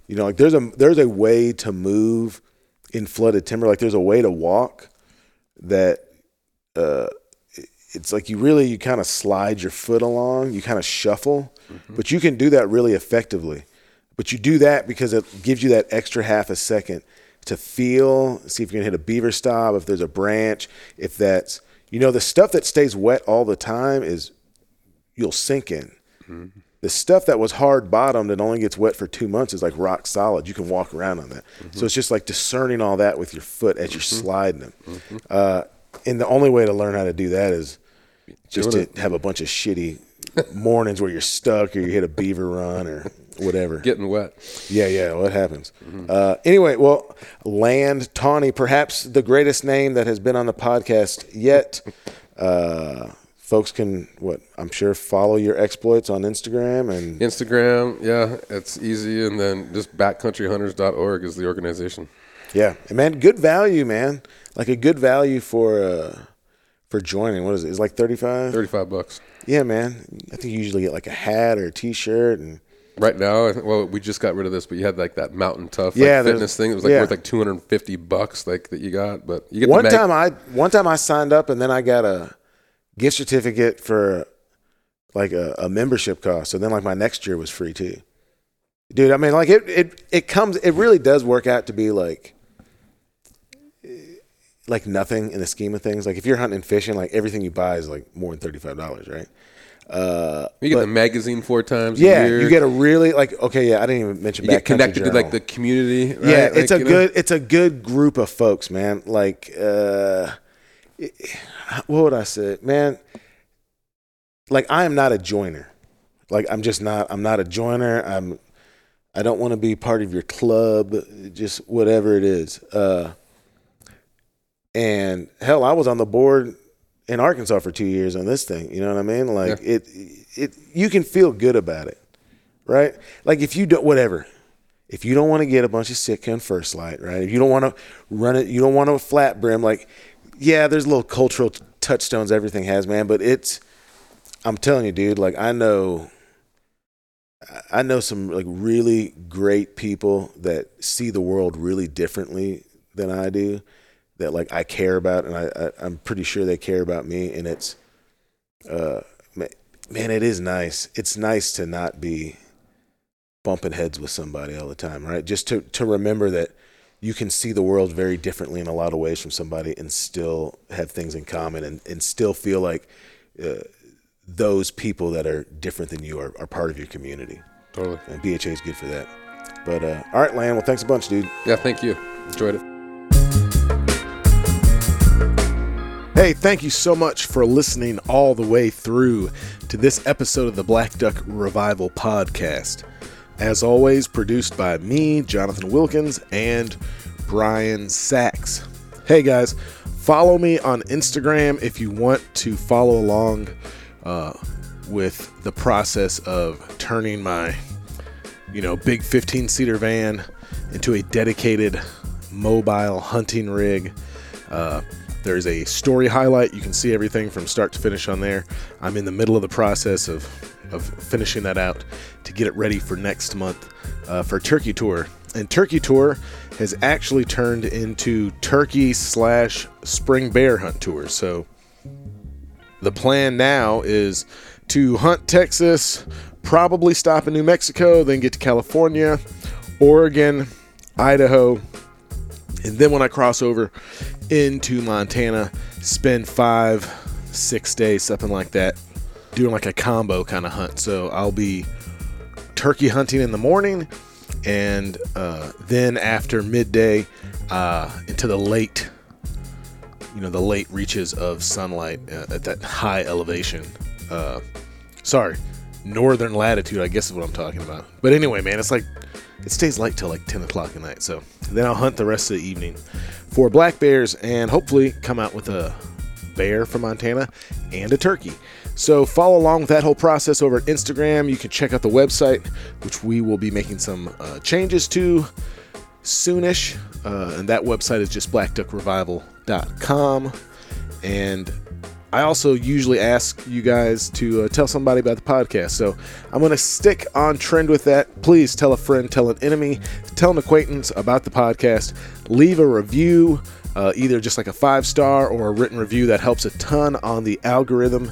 You know, like there's a there's a way to move in flooded timber. Like there's a way to walk that uh, it's like you really you kind of slide your foot along. You kind of shuffle, but you can do that really effectively. But you do that because it gives you that extra half a second to feel, see if you can hit a beaver stop, if there's a branch, if that's, you know, the stuff that stays wet all the time is you'll sink in. The stuff that was hard bottomed and only gets wet for two months is like rock solid. You can walk around on that. So it's just like discerning all that with your foot as you're sliding them. Uh, and the only way to learn how to do that is just to have a bunch of shitty mornings where you're stuck or you hit a beaver run or whatever. Getting wet. Yeah, yeah, what happens? Uh, anyway, well, Land Tawney, perhaps the greatest name that has been on the podcast yet. Uh, folks can, what, I'm sure, follow your exploits on Instagram and Instagram, yeah, it's easy, and then just backcountryhunters.org is the organization. yeah, and man, good value, man. Like a good value for uh, for joining. What is it? It's like 35? Thirty-five bucks. Yeah, man. I think you usually get like a hat or a T-shirt and Right now, well, we just got rid of this, but you had like that Mountain Tough like, there's- fitness thing. It was like yeah. worth like two hundred and fifty bucks, like that you got. But you get one mag- time I one time I signed up and then I got a gift certificate for like a, a membership cost. So then like my next year was free too. Dude, I mean like it it it comes it really does work out to be like like nothing in the scheme of things. Like if you're hunting and fishing, like everything you buy is like more than thirty five dollars, right? Uh, You get but- the magazine four times. a yeah, year. you get a really like okay, yeah, I didn't even mention you get connected to like the community. Right? Yeah, Like, it's a you know? good it's a good group of folks, man. Like uh it- what would I say? Man, like I am not a joiner. Like I'm just not I'm not a joiner. I'm I don't want to be part of your club, just whatever it is. Uh and hell, I was on the board in Arkansas for 2 years on this thing, you know what I mean? Like Yeah. it it you can feel good about it. Right? Like if you don't whatever if you don't want to get a bunch of Sitka and First Lite, right? If you don't want to run it, you don't want a flat brim. Like, yeah, there's little cultural touchstones everything has, man. But it's, I'm telling you, dude. Like, I know, I know some like really great people that see the world really differently than I do. That like I care about, and I, I am pretty sure they care about me. And it's, uh, man, it is nice. It's nice to not be bumping heads with somebody all the time, right? Just to to remember that you can see the world very differently in a lot of ways from somebody, and still have things in common, and and still feel like. Uh, those people that are different than you are, are part of your community. Totally. And BHA is good for that. But uh, all right, Lan. Well, thanks a bunch, dude. Yeah, thank you. Enjoyed it. Hey, thank you so much for listening all the way through to this episode of the Black Duck Revival podcast. As always, produced by me, Jonathan Wilkins, and Brian Sachs. Hey guys, follow me on Instagram if you want to follow along uh, with the process of turning my, you know, big 15 seater van into a dedicated mobile hunting rig. Uh, there's a story highlight. You can see everything from start to finish on there. I'm in the middle of the process of, of finishing that out to get it ready for next month uh, for Turkey Tour. And Turkey Tour has actually turned into Turkey slash Spring Bear Hunt Tour. So the plan now is to hunt Texas, probably stop in New Mexico, then get to California, Oregon, Idaho, and then when I cross over into Montana, spend five, six days, something like that, doing like a combo kind of hunt. So I'll be turkey hunting in the morning, and uh, then after midday uh, into the late you know the late reaches of sunlight uh, at that high elevation. Uh, sorry, northern latitude, I guess is what I'm talking about. But anyway, man, it's like it stays light till like 10 o'clock at night. So then I'll hunt the rest of the evening for black bears and hopefully come out with a bear from Montana and a turkey. So follow along with that whole process over at Instagram. You can check out the website, which we will be making some uh, changes to soonish. Uh, and that website is just blackduckrevival.com. And I also usually ask you guys to uh, tell somebody about the podcast. So I'm going to stick on trend with that. Please tell a friend, tell an enemy, tell an acquaintance about the podcast. Leave a review, uh, either just like a five star or a written review. That helps a ton on the algorithm.